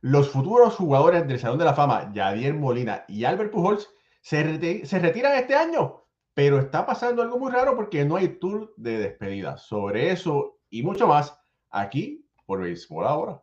Los futuros jugadores del Salón de la Fama, Yadier Molina y Albert Pujols, se, se retiran este año, pero está pasando algo muy raro porque no hay tour de despedida. Sobre eso y mucho más, aquí por Béisbol ahora.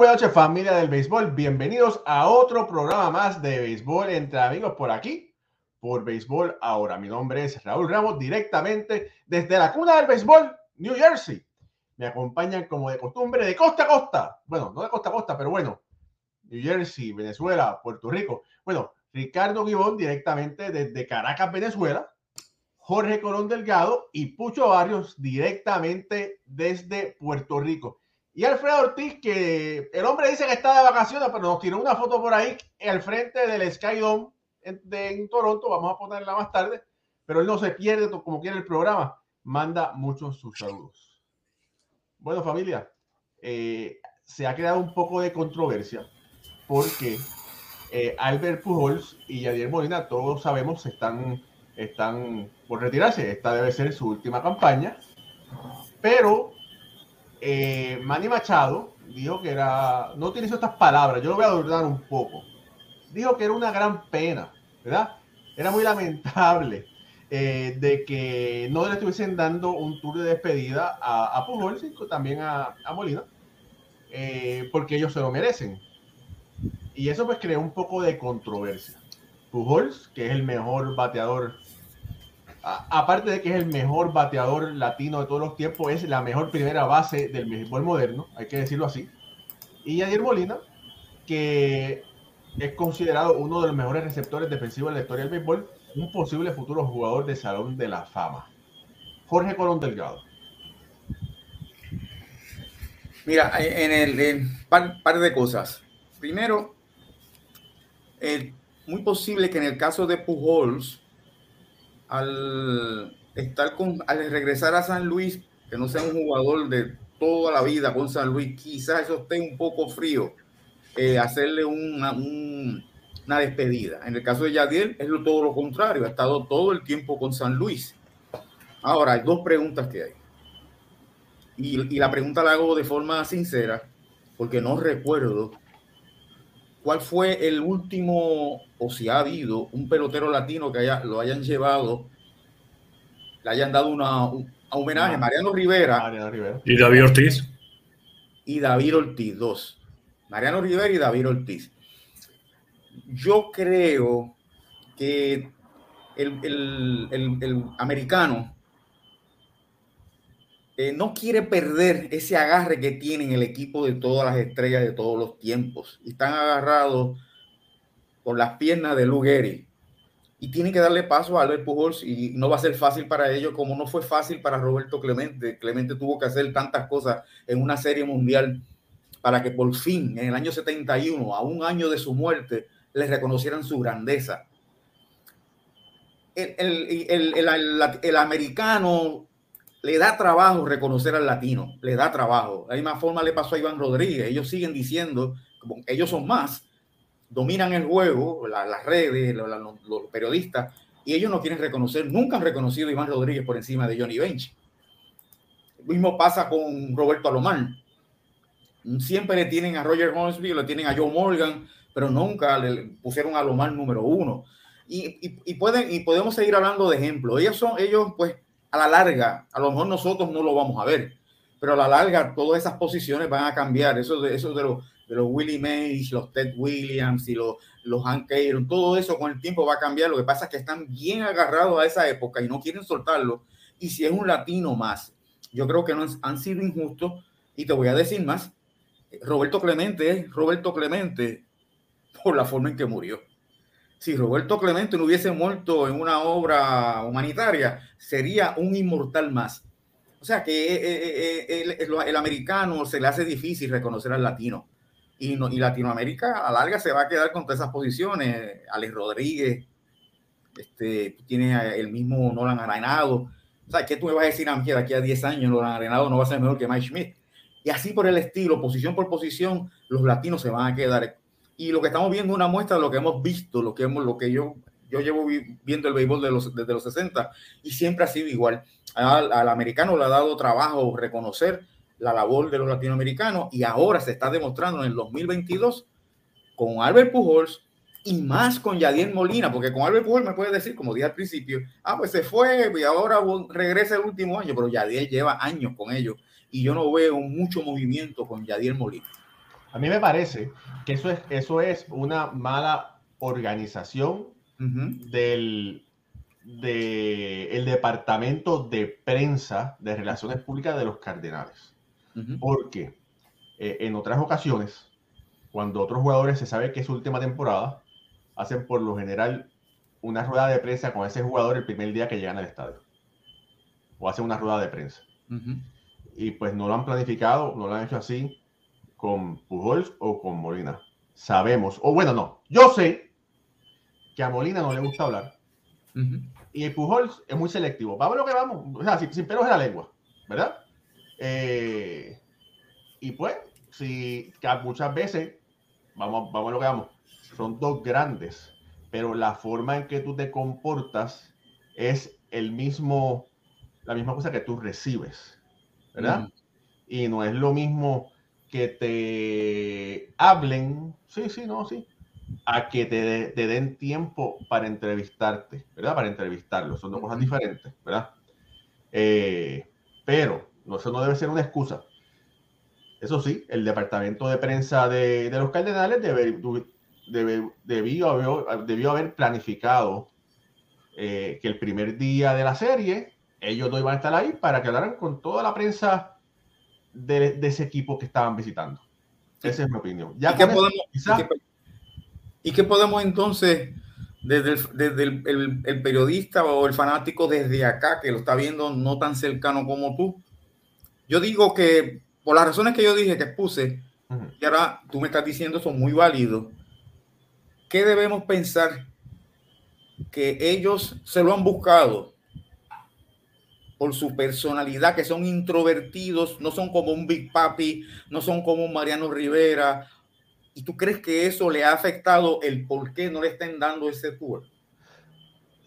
Buenas noches familia del béisbol, bienvenidos a otro programa más de béisbol entre amigos por aquí, por béisbol ahora. Mi nombre es Raúl Ramos, directamente desde la cuna del béisbol, New Jersey. Me acompañan como de costumbre de costa a costa, bueno, no de costa a costa, pero bueno, New Jersey, Venezuela, Puerto Rico. Bueno, Ricardo Gibón directamente desde Caracas, Venezuela. Jorge Colón Delgado y Pucho Barrios directamente desde Puerto Rico. Y Alfredo Ortiz, que el hombre dice que está de vacaciones, pero nos tiró una foto por ahí al frente del Sky Dome en, Toronto. Vamos a ponerla más tarde, pero él no se pierde como quiere el programa. Manda muchos sus saludos. Bueno, familia, eh, se ha creado un poco de controversia porque eh, Albert Pujols y Yadier Molina, todos sabemos, están, están por retirarse. Esta debe ser su última campaña, pero eh, Manny Machado dijo que era, no utilizó estas palabras, yo lo voy a dudar un poco. Dijo que era una gran pena, ¿verdad? Era muy lamentable eh, de que no le estuviesen dando un tour de despedida a, a Pujols y también a, Molina, eh, porque ellos se lo merecen. Y eso pues creó un poco de controversia. Pujols, que es el mejor bateador aparte de que es el mejor bateador latino de todos los tiempos, es la mejor primera base del béisbol moderno, hay que decirlo así. Y Yadier Molina, que es considerado uno de los mejores receptores defensivos de la historia del béisbol, un posible futuro jugador de Salón de la Fama. Jorge Colón Delgado. Mira, en el par, de cosas. Primero, muy posible que en el caso de Pujols, al estar con, al regresar a San Luis, que no sea un jugador de toda la vida con San Luis, quizás eso esté un poco frío, eh, hacerle una, una despedida. En el caso de Yadiel es todo lo contrario, ha estado todo el tiempo con San Luis. Ahora, hay dos preguntas que hay. Y, y la pregunta la hago de forma sincera, porque no recuerdo ¿Cuál fue el último, o si ha habido, un pelotero latino que haya, lo hayan llevado, le hayan dado una, un homenaje? Mariano Rivera. Mariano Rivera. Y David Ortiz. Y David Ortiz, dos. Mariano Rivera y David Ortiz. Yo creo que el, el, el americano eh, no quiere perder ese agarre que tienen el equipo de todas las estrellas de todos los tiempos. Están agarrados por las piernas de Lugeri y tienen que darle paso a Albert Pujols y no va a ser fácil para ellos como no fue fácil para Roberto Clemente. Clemente tuvo que hacer tantas cosas en una serie mundial para que por fin, en el año 71, a un año de su muerte, les reconocieran su grandeza. El, el, el, el americano le da trabajo reconocer al latino, le da trabajo. De la misma forma le pasó a Iván Rodríguez. Ellos siguen diciendo, ellos son más, dominan el juego, las redes, los, periodistas, y ellos no quieren reconocer, nunca han reconocido a Iván Rodríguez por encima de Johnny Bench. Lo mismo pasa con Roberto Alomar. Siempre le tienen a Roger Hornsby, le tienen a Joe Morgan, pero nunca le pusieron a Alomar número uno. Y, pueden, y podemos seguir hablando de ejemplos. Ellos son, ellos pues a la larga, a lo mejor nosotros no lo vamos a ver, pero a la larga todas esas posiciones van a cambiar. Eso de, eso de, los, de los Willie Mays, los Ted Williams y los, los Hank Aaron, todo eso con el tiempo va a cambiar. Lo que pasa es que están bien agarrados a esa época y no quieren soltarlo. Y si es un latino más, yo creo que no han sido injustos. Y te voy a decir más, Roberto Clemente, Roberto Clemente, por la forma en que murió. Si Roberto Clemente no hubiese muerto en una obra humanitaria, sería un inmortal más. O sea que eh, eh, el, americano se le hace difícil reconocer al latino. Y, y Latinoamérica a larga se va a quedar con todas esas posiciones. Alex Rodríguez, este, tiene el mismo Nolan Arenado. O sea, ¿qué tú me vas a decir a mí que de aquí a 10 años Nolan Arenado no va a ser mejor que Mike Schmidt? Y así por el estilo, posición por posición, los latinos se van a quedar. Y lo que estamos viendo es una muestra de lo que hemos visto, lo que, hemos, lo que yo, yo llevo viendo el béisbol de los, desde los 60 y siempre ha sido igual. Al, al americano le ha dado trabajo reconocer la labor de los latinoamericanos y ahora se está demostrando en el 2022 con Albert Pujols, y más con Yadier Molina, porque con Albert Pujol me puede decir, como dije al principio, ah, pues se fue y ahora regresa el último año, pero Yadier lleva años con ellos y yo no veo mucho movimiento con Yadier Molina. A mí me parece que eso es, eso es una mala organización del de el departamento de prensa de relaciones públicas de los Cardenales. Porque eh, en otras ocasiones, cuando otros jugadores se sabe que es su última temporada, hacen por lo general una rueda de prensa con ese jugador el primer día que llegan al estadio. O hacen una rueda de prensa. Y pues no lo han planificado, no lo han hecho así con Pujols o con Molina. Sabemos, o bueno, no, yo sé que a Molina no le gusta hablar. Y Pujols es muy selectivo. Vamos lo que vamos, o sea, sin, sin pelos en la lengua, ¿verdad? Eh, y pues, si muchas veces, vamos, vamos a lo que vamos, son dos grandes, pero la forma en que tú te comportas es el mismo, la misma cosa que tú recibes, ¿verdad? Y no es lo mismo que te hablen, sí, sí, no, sí, a que te, te den tiempo para entrevistarte, ¿verdad? Para entrevistarlo, son dos cosas diferentes, ¿verdad? Eh, pero no, eso no debe ser una excusa. Eso sí, el departamento de prensa de, de los Cardenales debe, debió, haber, debió haber planificado eh, que el primer día de la serie ellos no iban a estar ahí para que hablaran con toda la prensa de, ese equipo que estaban visitando. Esa es mi opinión. ¿Y, qué podemos, ¿y, qué, podemos, entonces, desde, el, desde el, periodista o el fanático desde acá, que lo está viendo no tan cercano como tú? Yo digo que por las razones que yo dije que puse, y ahora tú me estás diciendo son muy válidos, ¿qué debemos pensar? Que ellos se lo han buscado por su personalidad, que son introvertidos, no son como un Big Papi, no son como un Mariano Rivera. ¿Y tú crees que eso le ha afectado el por qué no le estén dando ese tour?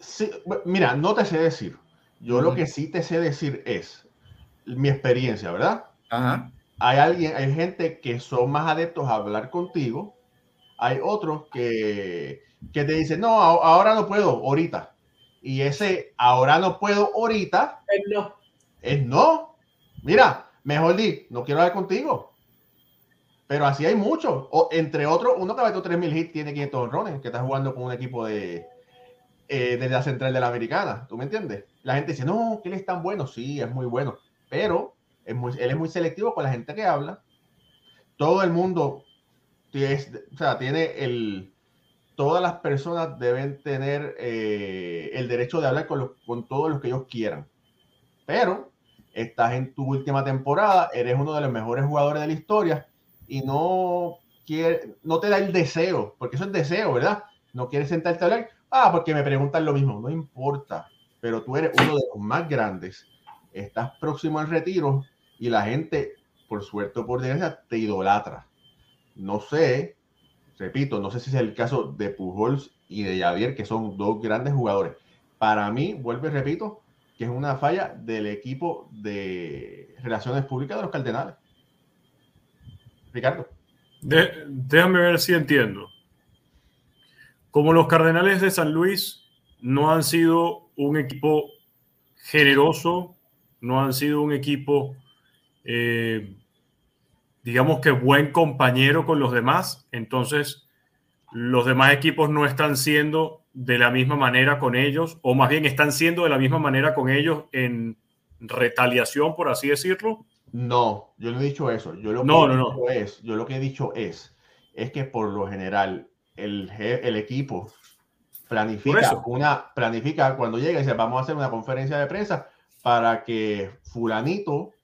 Sí, mira, no te sé decir. Yo lo que sí te sé decir es mi experiencia, ¿verdad? Ajá. Hay alguien, hay gente que son más adeptos a hablar contigo hay otros que, te dicen, no, ahora no puedo, ahorita. Y ese ahora no puedo, ahorita. Es no. Es no. Mira, mejor di, no quiero hablar contigo. Pero así hay muchos. O, entre otros, uno que ha 3.000 hits tiene 500 honrones, que está jugando con un equipo de, eh, de la central de la americana. ¿Tú me entiendes? La gente dice, no, que él es tan bueno. Sí, es muy bueno. Pero es muy, él es muy selectivo con la gente que habla. Todo el mundo o sea, tiene el, todas las personas deben tener eh, el derecho de hablar con, con todos los que ellos quieran. Pero estás en tu última temporada, eres uno de los mejores jugadores de la historia y no, quiere, no te da el deseo, porque eso es deseo, ¿verdad? No quieres sentarte a hablar, ah, porque me preguntan lo mismo, no importa, pero tú eres uno de los más grandes, estás próximo al retiro y la gente, por suerte o por desgracia, te idolatra. No sé, repito, no sé si es el caso de Pujols y de Javier, que son dos grandes jugadores. Para mí, vuelvo y repito, que es una falla del equipo de relaciones públicas de los Cardenales. Ricardo. déjame ver si entiendo. Como los Cardenales de San Luis no han sido un equipo generoso, no han sido un equipo eh, digamos que buen compañero con los demás, entonces los demás equipos no están siendo de la misma manera con ellos, o más bien están siendo de la misma manera con ellos en retaliación, por así decirlo. No, yo no he dicho eso. Yo lo que no, no, no. Es, yo lo que he dicho es, es que por lo general el, el equipo planifica una planifica cuando llega y dice vamos a hacer una conferencia de prensa para que fulanito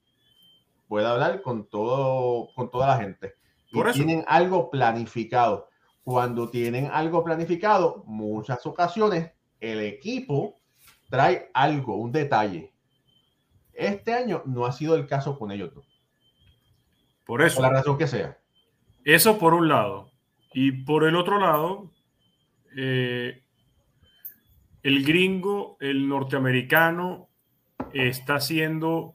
pueda hablar con todo con toda la gente. Y tienen algo planificado. Cuando tienen algo planificado muchas ocasiones el equipo trae algo un detalle. Este año no ha sido el caso con ellos por eso. por la razón que sea. Eso por un lado. Y por el otro lado eh, el gringo, el norteamericano, está siendo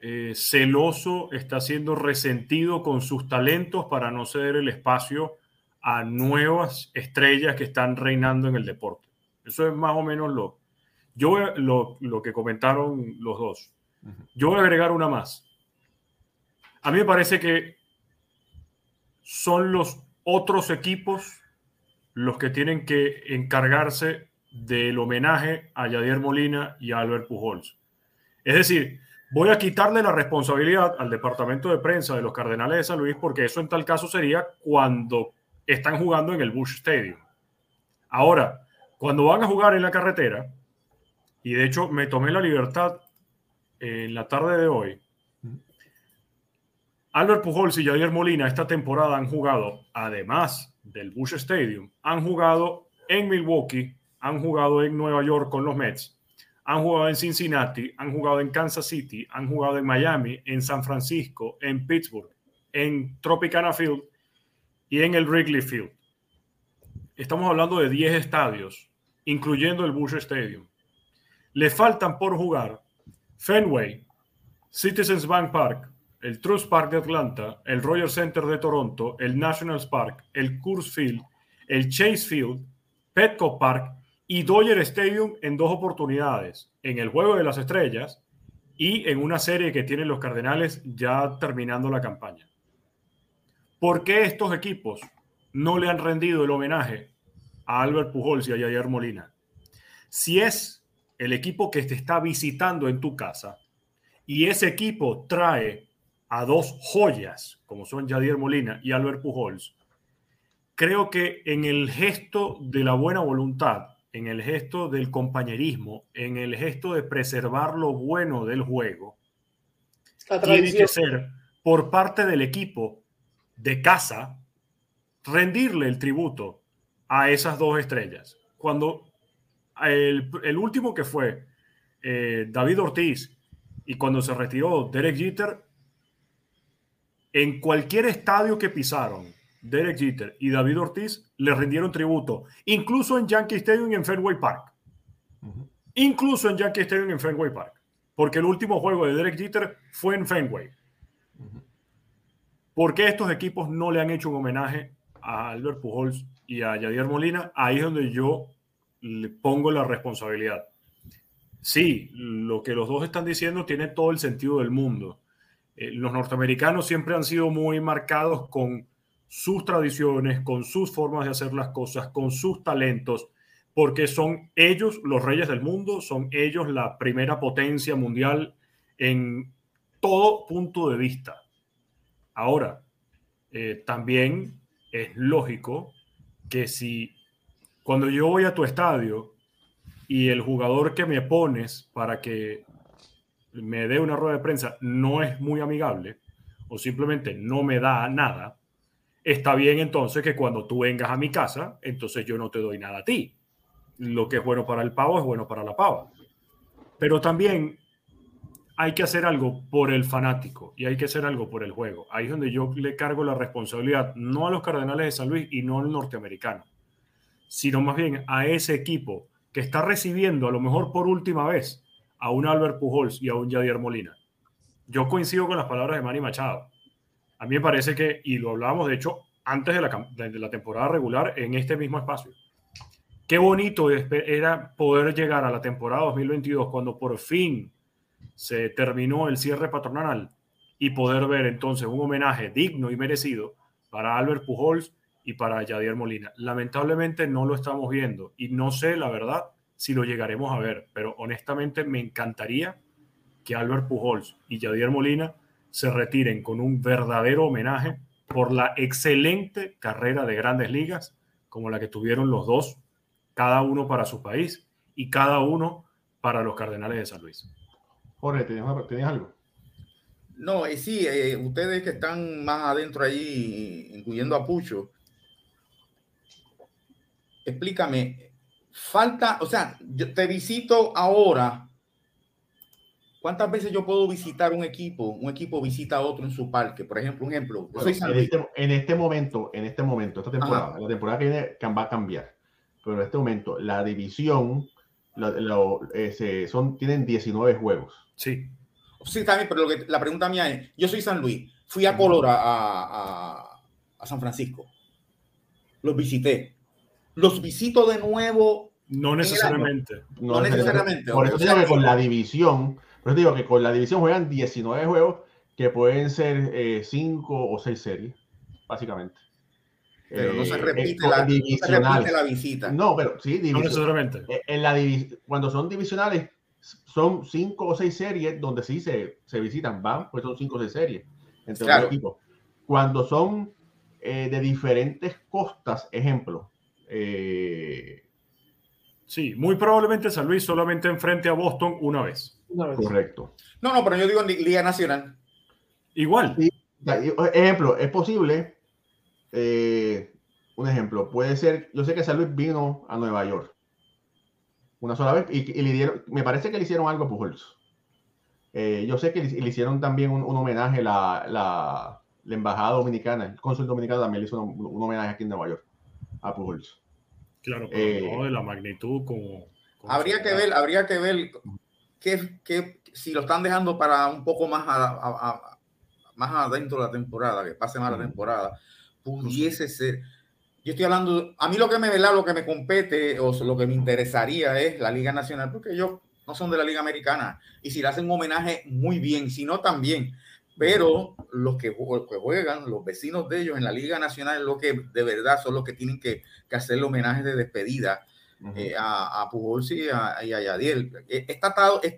eh, celoso, está siendo resentido con sus talentos para no ceder el espacio a nuevas estrellas que están reinando en el deporte. Eso es más o menos lo, yo, lo, lo que comentaron los dos. Yo voy a agregar una más. A mí me parece que son los otros equipos los que tienen que encargarse del homenaje a Yadier Molina y a Albert Pujols. Es decir, voy a quitarle la responsabilidad al departamento de prensa de los Cardenales de San Luis porque eso en tal caso sería cuando están jugando en el Bush Stadium. Ahora, cuando van a jugar en la carretera, y de hecho me tomé la libertad en la tarde de hoy, Albert Pujols y Yadier Molina esta temporada han jugado, además del Bush Stadium, han jugado en Milwaukee, han jugado en Nueva York con los Mets, han jugado en Cincinnati, han jugado en Kansas City, han jugado en Miami, en San Francisco, en Pittsburgh, en Tropicana Field y en el Wrigley Field. Estamos hablando de 10 estadios, incluyendo el Bush Stadium. Le faltan por jugar Fenway, Citizens Bank Park, el Trust Park de Atlanta, el Royal Center de Toronto, el Nationals Park, el Coors Field, el Chase Field, Petco Park y Dodger Stadium en dos oportunidades, en el Juego de las Estrellas y en una serie que tienen los Cardenales ya terminando la campaña. ¿Por qué estos equipos no le han rendido el homenaje a Albert Pujols y a Javier Molina? Si es el equipo que te está visitando en tu casa y ese equipo trae a dos joyas, como son Javier Molina y Albert Pujols, creo que en el gesto de la buena voluntad en el gesto del compañerismo, en el gesto de preservar lo bueno del juego, tiene que ser por parte del equipo de casa rendirle el tributo a esas dos estrellas. Cuando el, último que fue eh, David Ortiz y cuando se retiró Derek Jeter, en cualquier estadio que pisaron, Derek Jeter y David Ortiz le rindieron tributo, incluso en Yankee Stadium y en Fenway Park. Incluso en Yankee Stadium y en Fenway Park. Porque el último juego de Derek Jeter fue en Fenway. ¿Por qué estos equipos no le han hecho un homenaje a Albert Pujols y a Yadier Molina? Ahí es donde yo le pongo la responsabilidad. Sí, lo que los dos están diciendo tiene todo el sentido del mundo. Eh, los norteamericanos siempre han sido muy marcados con sus tradiciones, con sus formas de hacer las cosas, con sus talentos, porque son ellos los reyes del mundo, son ellos la primera potencia mundial en todo punto de vista. Ahora, eh, también es lógico que si cuando yo voy a tu estadio y el jugador que me pones para que me dé una rueda de prensa no es muy amigable o simplemente no me da nada, está bien entonces que cuando tú vengas a mi casa, entonces yo no te doy nada a ti. Lo que es bueno para el pavo es bueno para la pava. Pero también hay que hacer algo por el fanático y hay que hacer algo por el juego. Ahí es donde yo le cargo la responsabilidad, no a los Cardenales de San Luis y no al norteamericano, sino más bien a ese equipo que está recibiendo a lo mejor por última vez a un Albert Pujols y a un Yadier Molina. Yo coincido con las palabras de Manny Machado a mí me parece que, y lo hablábamos de hecho antes de la, de la temporada regular en este mismo espacio, qué bonito era poder llegar a la temporada 2022 cuando por fin se terminó el cierre patronal y poder ver entonces un homenaje digno y merecido para Albert Pujols y para Yadier Molina. Lamentablemente no lo estamos viendo y no sé la verdad si lo llegaremos a ver, pero honestamente me encantaría que Albert Pujols y Yadier Molina se retiren con un verdadero homenaje por la excelente carrera de grandes ligas como la que tuvieron los dos, cada uno para su país y cada uno para los Cardenales de San Luis. Jorge, ¿tienes, algo? No, y sí, eh, ustedes que están más adentro ahí, incluyendo a Pucho, explícame, falta, o sea, yo te visito ahora. ¿Cuántas veces yo puedo visitar un equipo? Un equipo visita a otro en su parque. Por ejemplo, un ejemplo. en, este, en, este, momento, en este momento, esta temporada, la temporada que viene va a cambiar. Pero en este momento, la división lo, son, tienen 19 juegos. Sí. Sí, también, pero lo que, la pregunta mía es, yo soy San Luis, fui a Colora, a, a San Francisco, los visité, los visito de nuevo. No necesariamente. No, necesariamente. Por eso digo que con la división, por eso digo que con la división juegan 19 juegos que pueden ser 5 eh, o 6 series, básicamente. Pero no se eh, repite, la, la, visita. No, pero sí, no necesariamente. Eh, en la cuando son divisionales, son 5 o 6 series donde sí se, se visitan, van, pues son 5 o 6 series entre claro. equipos. Cuando son de diferentes costas, ejemplo, eh, sí, muy probablemente San Luis solamente enfrente a Boston una vez. Correcto. No, no, pero yo digo en Liga Nacional. Igual. ejemplo, es posible. Eh, un ejemplo, puede ser, yo sé que San Luis vino a Nueva York una sola vez y, le dieron, me parece que le hicieron algo a Pujols. Eh, yo sé que le, hicieron también un, homenaje la, la, la, embajada dominicana, el cónsul dominicano también le hizo un, un homenaje aquí en Nueva York a Pujols. Claro, pero no eh, de la magnitud como... habría que ver, habría que ver que, si lo están dejando para un poco más, más adentro de la temporada, que pase más la temporada, pudiese ser. Yo estoy hablando, a mí lo que me vela, lo que me compete o lo que me interesaría es la Liga Nacional, porque ellos no son de la Liga Americana. Y si le hacen un homenaje, muy bien, si no, también pero los que, juegan, los vecinos de ellos en la Liga Nacional, lo que de verdad son los que tienen que, que hacerle homenaje de despedida eh, a, a Pujols y a, Yadiel. Eh, está,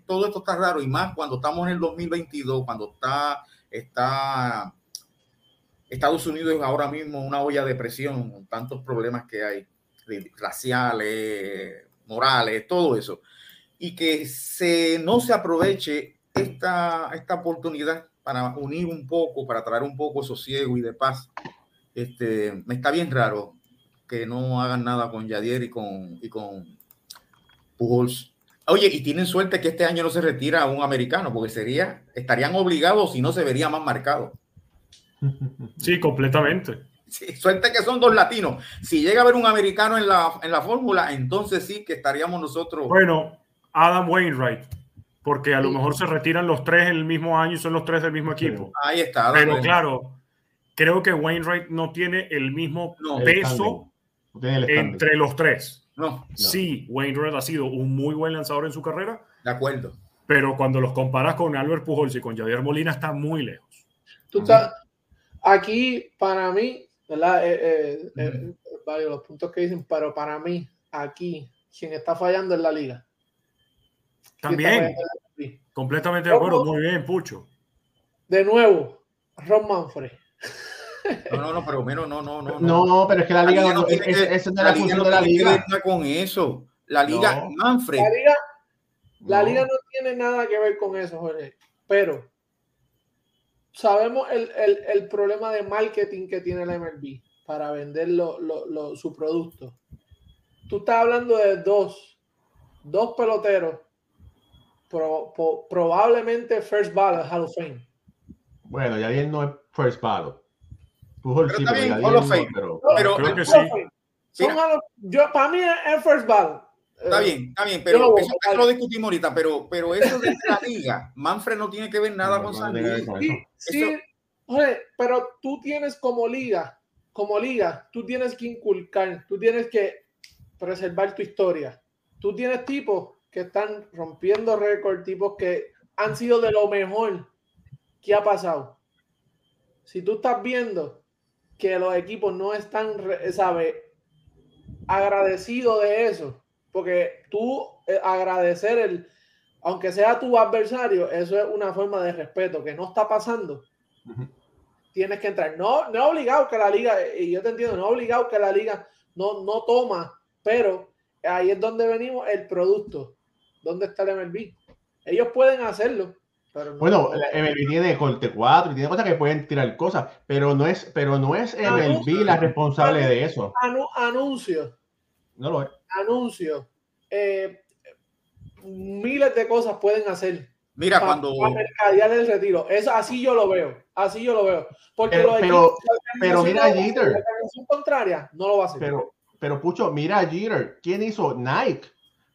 todo esto está raro y más cuando estamos en el 2022, cuando está, está Estados Unidos ahora mismo una olla de presión con tantos problemas que hay, raciales, morales, todo eso. Y que se, no se aproveche esta, esta oportunidad para unir un poco, para traer un poco de sosiego y de paz. Este, me está bien raro que no hagan nada con Yadier y con, y con Pujols. Oye, y tienen suerte que este año no se retira un americano, porque sería, estarían obligados y no se vería más marcado. Sí, completamente. Sí, suerte que son dos latinos. Si llega a haber un americano en la, en la fórmula, entonces sí que estaríamos nosotros. Bueno, Adam Wainwright porque a lo mejor se retiran los tres en el mismo año y son los tres del mismo equipo. Ahí está. Pero claro, creo que Wainwright no tiene el mismo peso entre los tres. No, Sí, Wainwright ha sido un muy buen lanzador en su carrera. De acuerdo. Pero cuando los comparas con Albert Pujols y con Javier Molina, está muy lejos. Tú estás, aquí, para mí, ¿verdad? Eh, eh, eh, varios los puntos que dicen, pero para mí, aquí, quien está fallando es la liga. También. Completamente de acuerdo. Muy bien, Pucho. De nuevo, Ron Manfred. No, no, no, pero menos, no, no, no. No, pero es que la liga, no, tiene es, la, liga no de la liga. con eso. La liga Manfred. La liga, la liga no tiene nada que ver con eso, Jorge. Pero sabemos el, el, el, problema de marketing que tiene la MLB para vender lo, lo, su producto. Tú estás hablando de dos, dos peloteros probablemente first ballot Hall of Fame. Bueno, ya bien no es first ballot. Pero está bien, Hall of Fame. Pero, pero creo que sí. yo, para mí es first ballot. Está bien, está bien, pero eso lo discutimos ahorita, pero, pero eso de la liga, Manfred no tiene que ver nada con San Luis. Sí, oye, pero tú tienes como liga, como liga, tú tienes que inculcar, tú tienes que preservar tu historia. Tú tienes tipos que están rompiendo récord, tipos que han sido de lo mejor que ha pasado. Si tú estás viendo que los equipos no están, sabe, agradecidos de eso, porque tú eh, agradecer el, aunque sea tu adversario, eso es una forma de respeto que no está pasando. tienes que entrar. No, no obligado que la liga, y yo te entiendo, no obligado que la liga no, no toma, pero ahí es donde venimos el producto. ¿Dónde está el MLB? Ellos pueden hacerlo. Pero bueno, el MLB tiene corte 4 y tiene cosas que pueden tirar cosas, pero no es, pero no es MLB la responsable de eso. anuncio. No lo es. Anuncio. Eh, miles de cosas pueden hacer. Mira, cuando. Para mercadear el retiro. Eso, así yo lo veo. Así yo lo veo. Porque pero, pero, pero mira Jeter. La contraria no lo va a hacer. Pero, pero Pucho, mira a Jeter. ¿Quién hizo? Nike.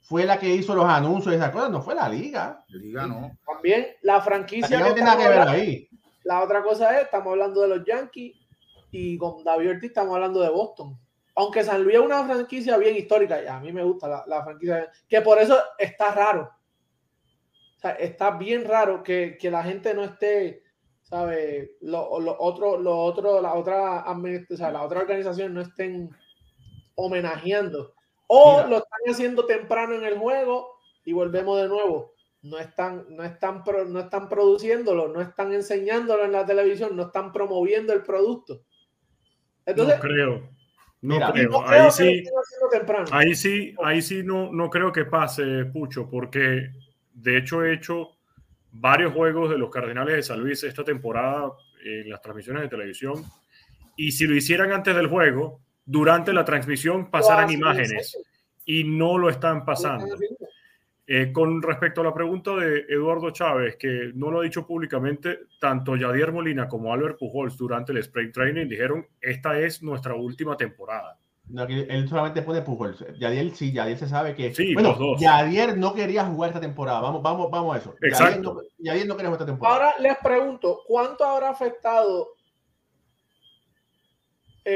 Fue la que hizo los anuncios y esas cosas. No fue la liga. La liga no. También la franquicia. no tiene que ver ahí. La otra cosa es, estamos hablando de los Yankees y con David Ortiz estamos hablando de Boston. Aunque San Luis es una franquicia bien histórica, y a mí me gusta la, la franquicia, que por eso está raro o sea, está bien raro que, que la gente no esté, ¿sabe? Lo, lo otro, lo otro, la otra, o sea, la otra organización no estén homenajeando. O lo están haciendo temprano en el juego y volvemos de nuevo. No están, no están, no están produciéndolo, no están enseñándolo en la televisión, no están promoviendo el producto. Entonces, no creo. No creo. ahí, sí, ahí sí, ahí sí, no, no creo que pase, Pucho, porque de hecho, he hecho varios juegos de los Cardenales de San Luis esta temporada en las transmisiones de televisión. Y si lo hicieran antes del juego, durante la transmisión pasaran imágenes y no lo están pasando. Eh, con respecto a la pregunta de Eduardo Chávez, que no lo ha dicho públicamente, tanto Yadier Molina como Albert Pujols durante el Spring Training dijeron, esta es nuestra última temporada. No, él solamente pone Pujols. Yadier sí, Yadier se sabe que. Sí, bueno, los dos. Yadier no quería jugar esta temporada. Vamos, vamos, vamos a eso. Exacto. Yadier no, quería jugar esta temporada. Ahora les pregunto, ¿cuánto habrá afectado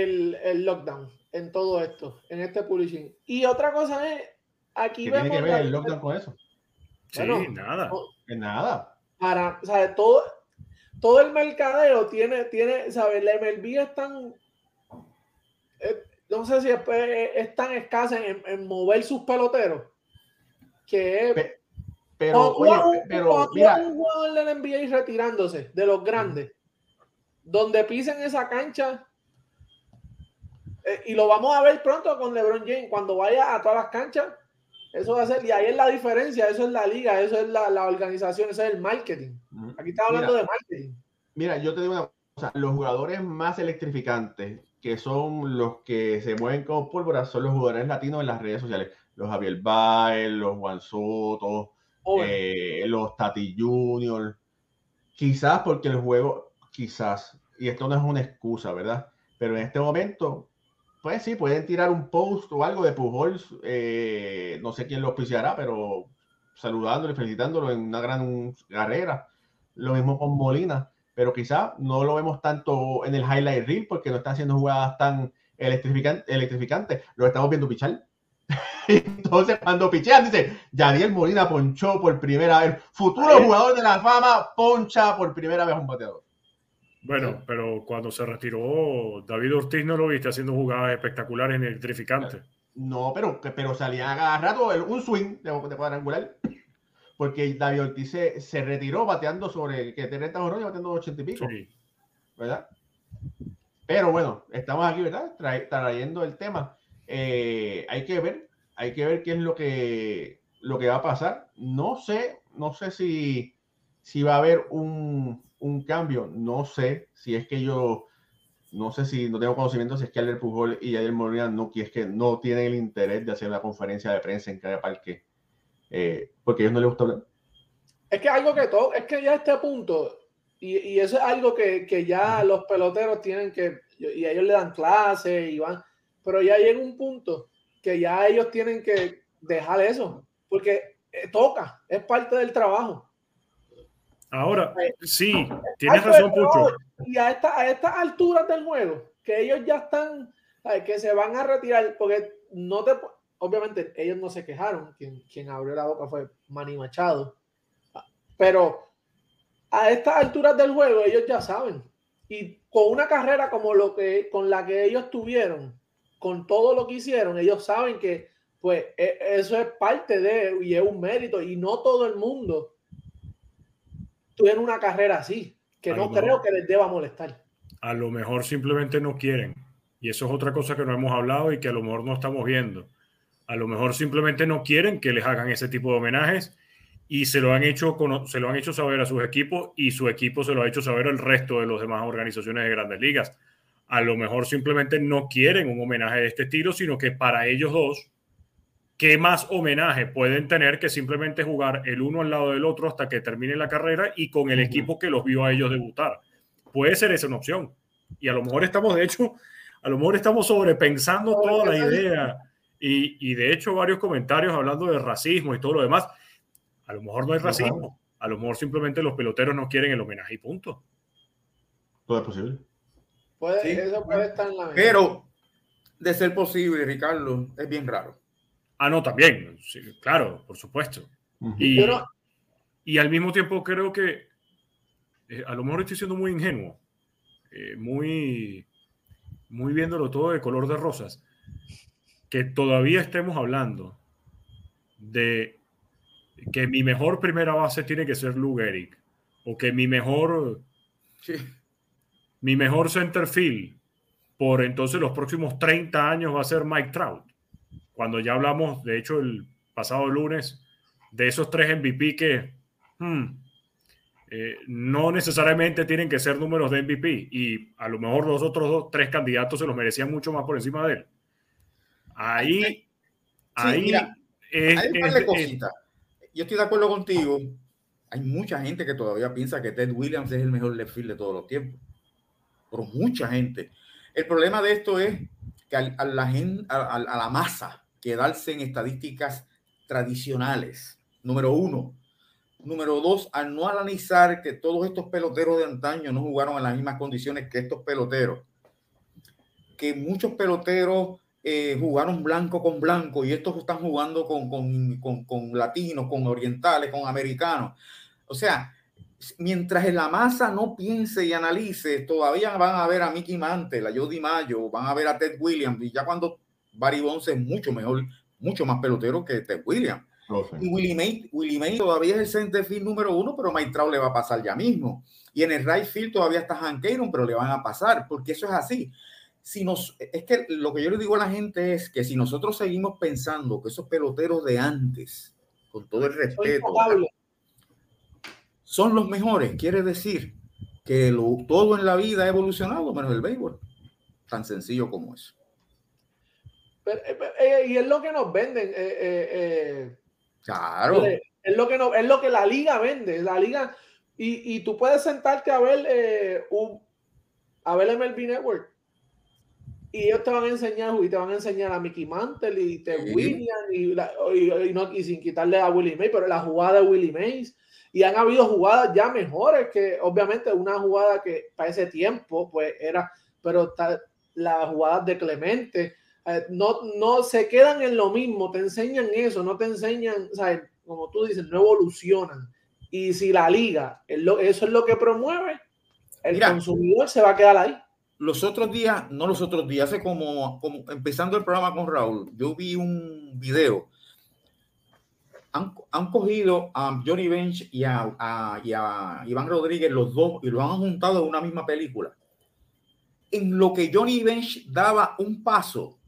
el, el lockdown en todo esto, en este publishing? Y otra cosa es, aquí ¿Qué tiene que ver el lockdown con eso? Sí, nada. No, nada. Para, o sea, todo, todo el mercadeo tiene, tiene, ¿sabes? La MLB es tan. Eh, no sé si es, tan escasa en, mover sus peloteros que pero, oye, pero mira. un jugador del NBA retirándose de los grandes, donde pisen esa cancha, eh, y lo vamos a ver pronto con LeBron James, cuando vaya a todas las canchas, eso va a ser, y ahí es la diferencia, eso es la liga, eso es la, la organización, eso es el marketing. Aquí estamos hablando de marketing. Mira, yo te digo una cosa, los jugadores más electrificantes que son los que se mueven como pólvora, son los jugadores latinos en las redes sociales. Los Javier Baez, los Juan Soto, eh, los Tati Junior. Quizás porque el juego, quizás, y esto no es una excusa, ¿verdad? Pero en este momento, pues sí, pueden tirar un post o algo de Pujols, eh, no sé quién lo auspiciará, pero saludándolo y felicitándolo en una gran carrera. Lo mismo con Molina pero quizá no lo vemos tanto en el highlight reel porque no está haciendo jugadas tan electrificantes. Lo estamos viendo pichar. Entonces, cuando pichean, dice Yadiel Molina ponchó por primera vez. Futuro jugador de la fama, poncha por primera vez un bateador. Bueno, pero cuando se retiró, David Ortiz no lo viste haciendo jugadas espectaculares en electrificantes. No, pero, pero salía a rato un swing de, de cuadrangular porque David Ortiz se, retiró bateando sobre que 30 jorrones, bateando 80 y pico. ¿Verdad? Pero bueno, estamos aquí, ¿verdad? trayendo el tema. Eh, hay que ver, hay que ver qué es lo que, lo que va a pasar. No sé, no sé si, si va a haber un, un cambio. No sé si es que yo, no sé si no tengo conocimiento si es que Albert Pujol y Javier Molina no, es que no tienen el interés de hacer una conferencia de prensa en cada parque eh, porque a ellos no les gusta hablar. Es que algo que todo, es que ya a este punto, y, y eso es algo que, que, ya los peloteros tienen que, y ellos le dan clases y van, pero ya llega un punto que ya ellos tienen que dejar eso, porque eh, toca, es parte del trabajo. Ahora, eh, sí, tienes razón, Pucho. Y a, esta, a estas alturas del juego, que ellos ya están, que se van a retirar, porque no te, obviamente ellos no se quejaron, quien, quien abrió la boca fue Manny Machado, pero a estas alturas del juego ellos ya saben, y con una carrera como lo que con la que ellos tuvieron, con todo lo que hicieron, ellos saben que pues e, eso es parte de y es un mérito y no todo el mundo tuvieron una carrera así, que no creo que les deba molestar. a lo mejor simplemente no quieren. Y eso es otra cosa que no hemos hablado y que a lo mejor no estamos viendo. A lo mejor simplemente no quieren que les hagan ese tipo de homenajes y se lo han hecho, se lo han hecho saber a sus equipos y su equipo se lo ha hecho saber al resto de las demás organizaciones de grandes ligas. A lo mejor simplemente no quieren un homenaje de este estilo, sino que para ellos dos, ¿qué más homenaje pueden tener que simplemente jugar el uno al lado del otro hasta que termine la carrera y con el equipo que los vio a ellos debutar? puede ser esa una opción. Y a lo mejor estamos, de hecho, a lo mejor estamos sobrepensando toda la idea. Y, y, de hecho, varios comentarios hablando de racismo y todo lo demás. A lo mejor no hay racismo. A lo mejor simplemente los peloteros no quieren el homenaje y punto. Todo es posible. Puede, Eso puede estar en la Pero, de ser posible, Ricardo, es bien raro. Ah, no, también. Sí, claro, por supuesto. y, y al mismo tiempo creo que eh, a lo mejor estoy siendo muy ingenuo, eh, muy, muy viéndolo todo de color de rosas, que todavía estemos hablando de que mi mejor primera base tiene que ser Lou Gehrig, o que mi mejor, mi mejor center field por entonces los próximos 30 años va a ser Mike Trout. Cuando ya hablamos, de hecho, el pasado lunes, de esos tres MVP que, hmm, eh, no necesariamente tienen que ser números de MVP y a lo mejor los otros dos, tres candidatos se los merecían mucho más por encima de él. Ahí, ahí hay Yo estoy de acuerdo contigo. Hay mucha gente que todavía piensa que Ted Williams es el mejor left field de todos los tiempos. Pero mucha gente. El problema de esto es que a, la, gente, a la masa quedarse en estadísticas tradicionales. Número uno, Número dos, al no analizar que todos estos peloteros de antaño no jugaron en las mismas condiciones que estos peloteros, que muchos peloteros eh, jugaron blanco con blanco y estos están jugando con, con, con, latinos, con orientales, con americanos. O sea, mientras en la masa no piense y analice, todavía van a ver a Mickey Mantle, a Jody Mayo, van a ver a Ted Williams, y ya cuando Barry Bonds es mucho mejor, mucho más pelotero que Ted Williams. Y Willie May, Willie May todavía es el center field número uno, pero Mike Trout le va a pasar ya mismo. Y en el right field todavía está Hank Aaron, pero le van a pasar, porque eso es así. Si nos, es que lo que yo le digo a la gente es que si nosotros seguimos pensando que esos peloteros de antes, con todo el respeto, son los mejores, quiere decir que lo, todo en la vida ha evolucionado menos el béisbol. Tan sencillo como eso. Eh, eh, y es lo que nos venden. Eh, Claro. Es lo que no, es lo que la liga vende. La liga, y, y tú puedes sentarte a ver eh, un a ver MLB Network. Y ellos te van a enseñar, y te van a enseñar a Mickey Mantle y te William y, y, no, y, sin quitarle a Willie Mays, pero la jugada de Willie Mays. Y han habido jugadas ya mejores que, obviamente, una jugada que para ese tiempo, pues era, pero las jugadas de Clemente, eh, no, no se quedan en lo mismo, te enseñan eso, no te enseñan, como tú dices, no evolucionan. Y si la liga, eso es lo que promueve, el consumidor se va a quedar ahí. Los otros días, no los otros días, hace como, como empezando el programa con Raúl, yo vi un video. Han, han cogido a Johnny Bench y a, a, y a Iván Rodríguez, los dos, y lo han juntado en una misma película. En lo que Johnny Bench daba un paso,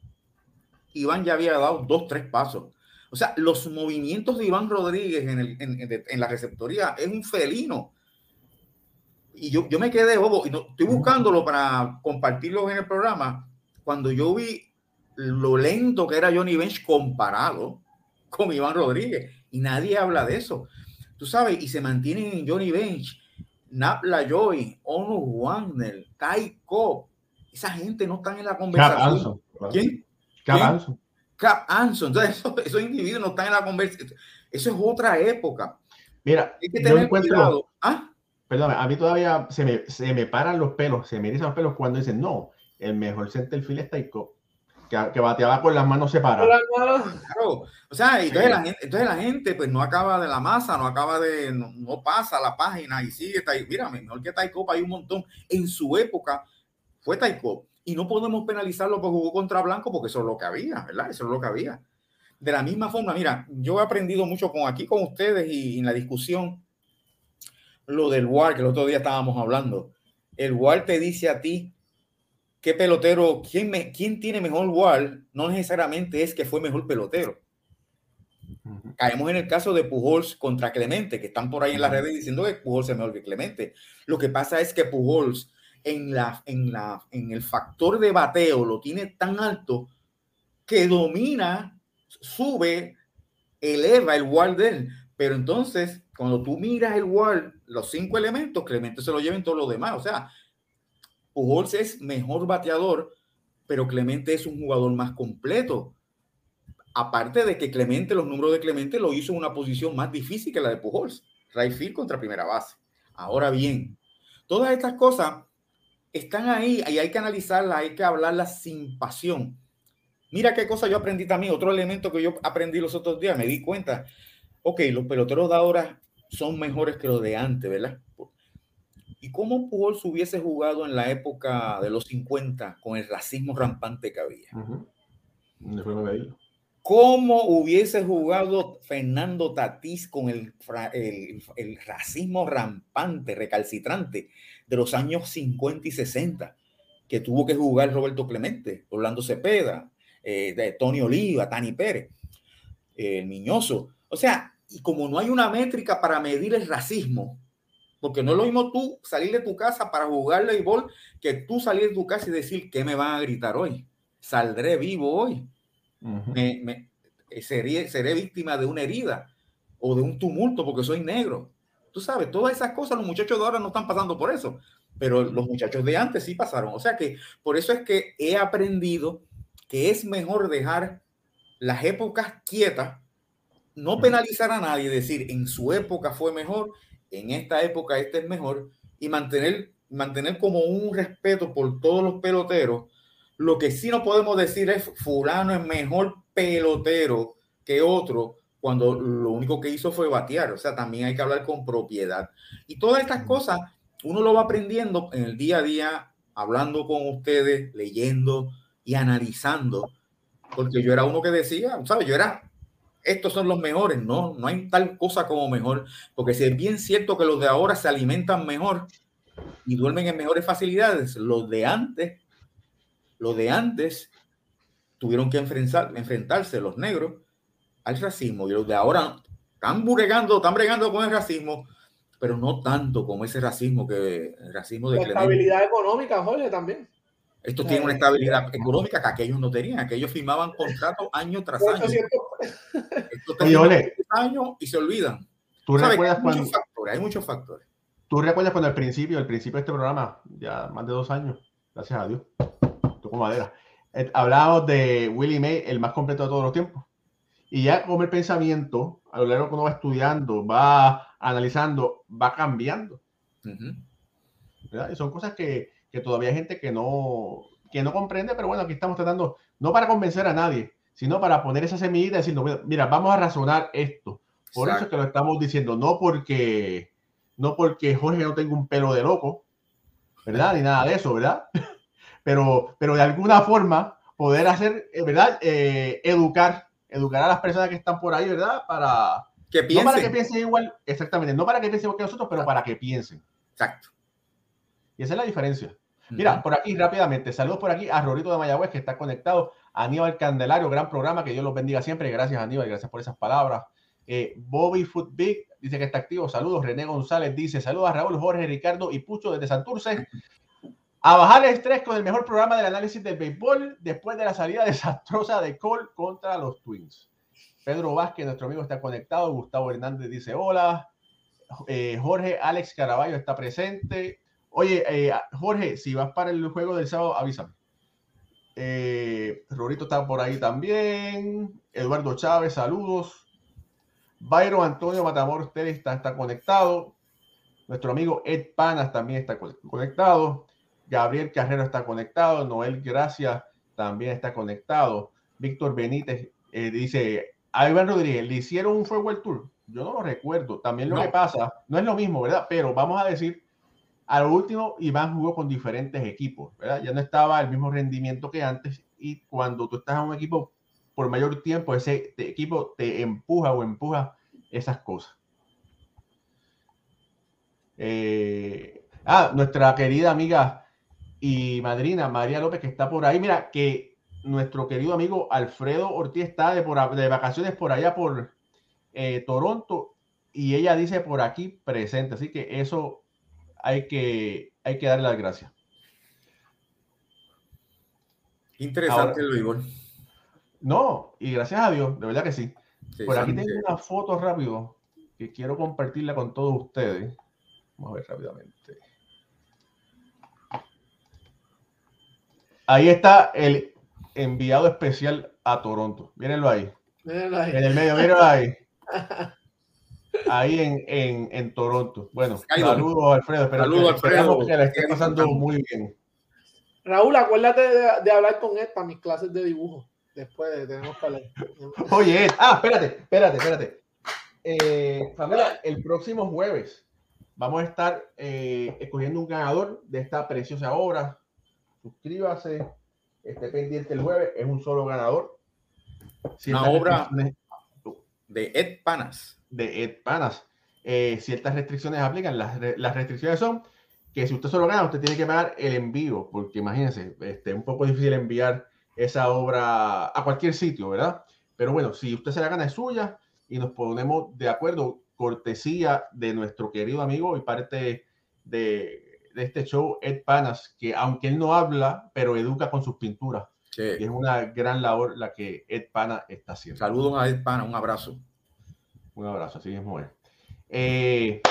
Iván ya había dado dos, tres pasos. O sea, los movimientos de Iván Rodríguez en, el, en, en la receptoría es un felino. Y yo, yo me quedé bobo y no, estoy buscándolo para compartirlo en el programa. Cuando yo vi lo lento que era Johnny Bench comparado con Iván Rodríguez y nadie habla de eso. Tú sabes, y se mantienen en Johnny Bench, Napla Joy, Onu Wagner, Kai Cobb. Esa gente no está en la conversación. ¿Quién? Cap Anson. Cap Anson. Entonces, esos, individuos no están en la conversación. Eso es otra época. Mira, Hay que tener yo encuentro, cuidado. ¿Ah? Perdón, a mí todavía se me, se me paran los pelos, se me erizan los pelos cuando dicen, no, el mejor centerfield es Taiko, que, que bateaba con las manos separadas. Claro. O sea, entonces, la gente, entonces la gente pues no acaba de la masa, no acaba de, no, pasa la página y sigue, mira, mejor que Taiko hay un montón. En su época fue Taiko y no podemos penalizarlo porque jugó contra Blanco porque eso es lo que había, ¿verdad? Eso es lo que había. De la misma forma, mira, yo he aprendido mucho con aquí con ustedes y en la discusión lo del WAR que el otro día estábamos hablando. el WAR te dice a ti qué pelotero, quién, me, quién tiene mejor WAR, no necesariamente es que fue mejor pelotero. Caemos en el caso de Pujols contra Clemente, que están por ahí en las redes diciendo que Pujols es mejor que Clemente. Lo que pasa es que Pujols en, la, en, la, en el factor de bateo lo tiene tan alto que domina, sube, eleva el WAR de él. Pero entonces, cuando tú miras el WAR, los cinco elementos, Clemente se lo lleven todos los demás. O sea, Pujols es mejor bateador, pero Clemente es un jugador más completo. Aparte de que Clemente, los números de Clemente lo hizo en una posición más difícil que la de Pujols, right field contra primera base. Ahora bien, todas estas cosas están ahí y hay que analizarlas, hay que hablarlas sin pasión. Mira qué cosa yo aprendí también, otro elemento que yo aprendí los otros días, me di cuenta, ok, los peloteros de ahora son mejores que los de antes, ¿verdad? ¿Y cómo Pujols hubiese jugado en la época de los 50 con el racismo rampante que había? ¿Cómo hubiese jugado Fernando Tatís con el, el, el, racismo rampante, recalcitrante de los años 50 y 60? Que tuvo que jugar Roberto Clemente, Orlando Cepeda, eh, de Tony Oliva, Tani Pérez, el Miñoso. O sea, y como no hay una métrica para medir el racismo, porque no es lo mismo tú salir de tu casa para jugar béisbol que tú salir de tu casa y decir, ¿qué me van a gritar hoy? Saldré vivo hoy. me, eh, seré, seré víctima de una herida o de un tumulto porque soy negro. Tú sabes, todas esas cosas los muchachos de ahora no están pasando por eso, pero los muchachos de antes sí pasaron. O sea que por eso es que he aprendido que es mejor dejar las épocas quietas no penalizar a nadie, decir en su época fue mejor, en esta época este es mejor, y mantener, mantener como un respeto por todos los peloteros. Lo que sí no podemos decir es fulano es mejor pelotero que otro cuando lo único que hizo fue batear. O sea, también hay que hablar con propiedad. Y todas estas cosas uno lo va aprendiendo en el día a día, hablando con ustedes, leyendo y analizando. Porque yo era uno que decía, ¿sabes? Yo era estos son los mejores. No, no hay tal cosa como mejor, porque si es bien cierto que los de ahora se alimentan mejor y duermen en mejores facilidades, los de antes, los de antes tuvieron que enfrentar, enfrentarse los negros al racismo y los de ahora están bregando, están bregando con el racismo, pero no tanto como ese racismo que el racismo de la estabilidad económica, Jorge, también. Estos tienen una estabilidad económica que aquellos no tenían, aquellos firmaban contratos año tras año. Oye, años y se olvidan. ¿Tú recuerdas hay, cuando, muchos factores, hay muchos factores. ¿Tú recuerdas cuando al principio, al principio de este programa, ya más de dos años, gracias a Dios, tocó madera, eh, hablábamos de Willie May, el más completo de todos los tiempos? Y ya como el pensamiento, a lo largo que uno va estudiando, va analizando, va cambiando. Y son cosas que, que todavía hay gente que no, que no comprende, pero bueno, aquí estamos tratando, no para convencer a nadie, sino para poner esa semillita diciendo, mira, vamos a razonar esto. Por eso es que lo estamos diciendo, no porque, no porque Jorge no tenga un pelo de loco, ¿verdad? Ni nada de eso, ¿verdad? Pero, pero de alguna forma poder hacer, eh, ¿verdad? Eh, educar, educar a las personas que están por ahí, ¿verdad? Para que piensen. No para que piensen igual, exactamente, no para que piensen igual que nosotros, pero para que piensen. Exacto. Y esa es la diferencia. Mira, por aquí rápidamente, saludos por aquí a Rorito de Mayagüez que está conectado, Aníbal Candelario, gran programa, que Dios los bendiga siempre, gracias Aníbal, gracias por esas palabras. Eh, Bobby Foot Big dice que está activo, saludos, René González dice, saludos a Raúl, Jorge, Ricardo y Pucho desde Santurce. A bajar el estrés con el mejor programa del análisis del béisbol después de la salida desastrosa de Cole contra los Twins. Pedro Vázquez, nuestro amigo, está conectado. Gustavo Hernández dice hola. Eh, Jorge Alex Caraballo está presente. Oye, eh, Jorge, si vas para el juego del sábado, avísame. Eh, Rorito está por ahí también. Eduardo Chávez, saludos. Byron Antonio Matamoros Teles está, está, conectado. Nuestro amigo Ed Panas también está conectado. Gabriel Carrero está conectado. Noel Gracia también está conectado. Víctor Benítez eh, dice: a Iván Rodríguez, ¿le hicieron un Fuego Tour? Yo no lo recuerdo. También lo que pasa, no es lo mismo, ¿verdad? Pero vamos a decir a lo último, Iván jugó con diferentes equipos, ¿verdad? Ya no estaba el mismo rendimiento que antes y cuando tú estás en un equipo por mayor tiempo, ese equipo te empuja o empuja esas cosas. Eh, Ah, nuestra querida amiga y madrina María López, que está por ahí. Mira, que nuestro querido amigo Alfredo Ortiz está de, por, de vacaciones por allá por eh, Toronto y ella dice por aquí presente. Así que eso hay que, hay que darle las gracias. Interesante el béisbol. No, y gracias a Dios, de verdad que sí. por aquí tengo una foto rápido que quiero compartirla con todos ustedes. Vamos a ver rápidamente. Ahí está el enviado especial a Toronto. Mírenlo ahí. Mírenlo ahí. En el medio, mírenlo ahí. Ahí en, en, en Toronto. Bueno, saludos Alfredo. Saludos Alfredo. que la esté pasando muy bien. Raúl, acuérdate de, de, hablar con él para mis clases de dibujo. Después de, tenemos que hablar. Oye, ah, espérate, espérate, espérate. Eh, Pamela, el próximo jueves vamos a estar eh, escogiendo un ganador de esta preciosa obra. Suscríbase, esté pendiente el jueves, es un solo ganador. Una obra de Ed Panas. De Ed Panas. Eh, ciertas restricciones aplican. Las, las, restricciones son que si usted solo gana, usted tiene que pagar el envío, porque imagínense, este, es un poco difícil enviar esa obra a cualquier sitio, ¿verdad? Pero bueno, si usted se la gana es suya y nos ponemos de acuerdo, cortesía de nuestro querido amigo y parte de, de este show, Ed Panas, que aunque él no habla, pero educa con sus pinturas. Sí. es una gran labor la que Ed Pana está haciendo. Saludos a Ed Pana, un abrazo. Un abrazo, así mismo es. Eh,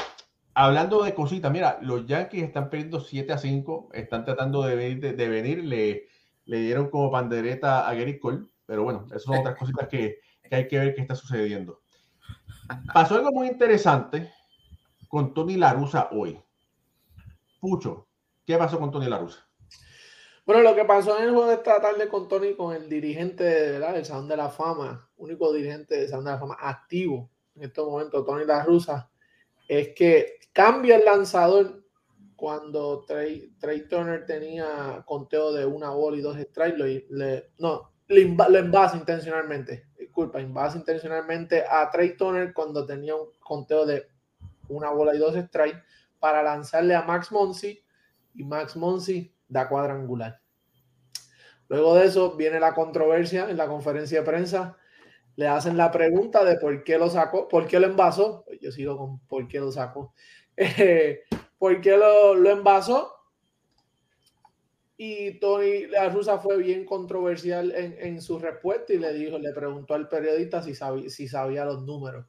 hablando de cositas, mira, los Yankees están perdiendo 7 a 5, están tratando de venir, de, de venir le, le, dieron como pandereta a Gary Cole, pero bueno, esas son otras cositas que, que hay que ver qué está sucediendo. Pasó algo muy interesante con Tony Larusa hoy. Pucho, ¿qué pasó con Tony Larusa? Bueno, lo que pasó en el juego de esta tarde con Tony, con el dirigente del Salón de la Fama, único dirigente del Salón de la Fama activo en estos momentos, Tony La Rusa, es que cambia el lanzador cuando Trey, Trey Turner tenía conteo de una bola y dos strikes, le, le, no, le, envasa intencionalmente, disculpa, envasa intencionalmente a Trey Turner cuando tenía un conteo de una bola y dos strikes para lanzarle a Max Monsi y Max Monsi da cuadrangular. Luego de eso viene la controversia en la conferencia de prensa. Le hacen la pregunta de por qué lo sacó, por qué lo envasó. Yo sigo con por qué lo sacó. Eh, ¿Por qué lo, lo envasó? Y Tony La Rusa fue bien controversial en, en, su respuesta y le dijo, le preguntó al periodista si sabía, si sabía los números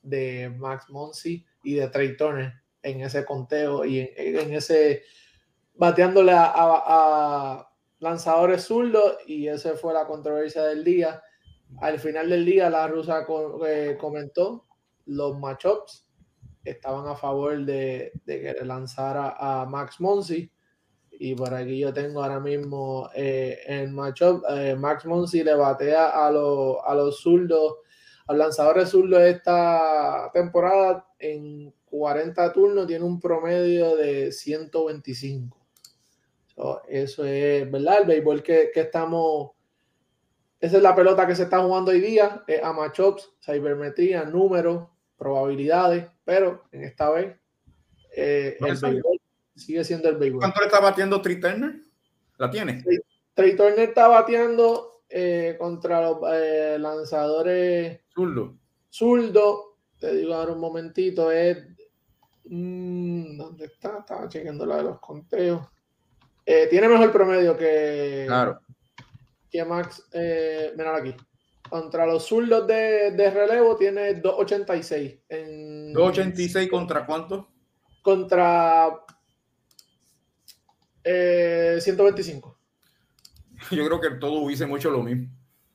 de Max Monsi y de Trey Turner en ese conteo y en, en ese bateándole a, lanzadores zurdos y esa fue la controversia del día. Al final del día la rusa eh, comentó los matchups estaban a favor de, de que lanzara a Max Monsi y por aquí yo tengo ahora mismo eh, en matchup eh, Max Monsi le batea a, lo, a los zurdos a los lanzadores zurdos esta temporada en 40 turnos tiene un promedio de 125 So, eso es, ¿verdad? El béisbol que, que, estamos. Esa es la pelota que se está jugando hoy día. Es a matchups, cibermetría, números, probabilidades. Pero en esta vez, eh, el béisbol sigue siendo el béisbol. ¿Cuánto le está batiendo Trey Turner? ¿La tiene? Trey Turner está bateando eh, contra los eh, lanzadores. Zurdo. Zurdo. Te digo ahora un momentito. Es. Mmm, ¿Dónde está? Estaba chequeando la de los conteos. Eh, tiene mejor promedio que, claro. que Max. Eh, mira aquí. Contra los zurdos de, de, relevo tiene 2.86. En, 2.86 contra cuánto? Contra eh, 125. Yo creo que todo hubiese mucho lo mismo.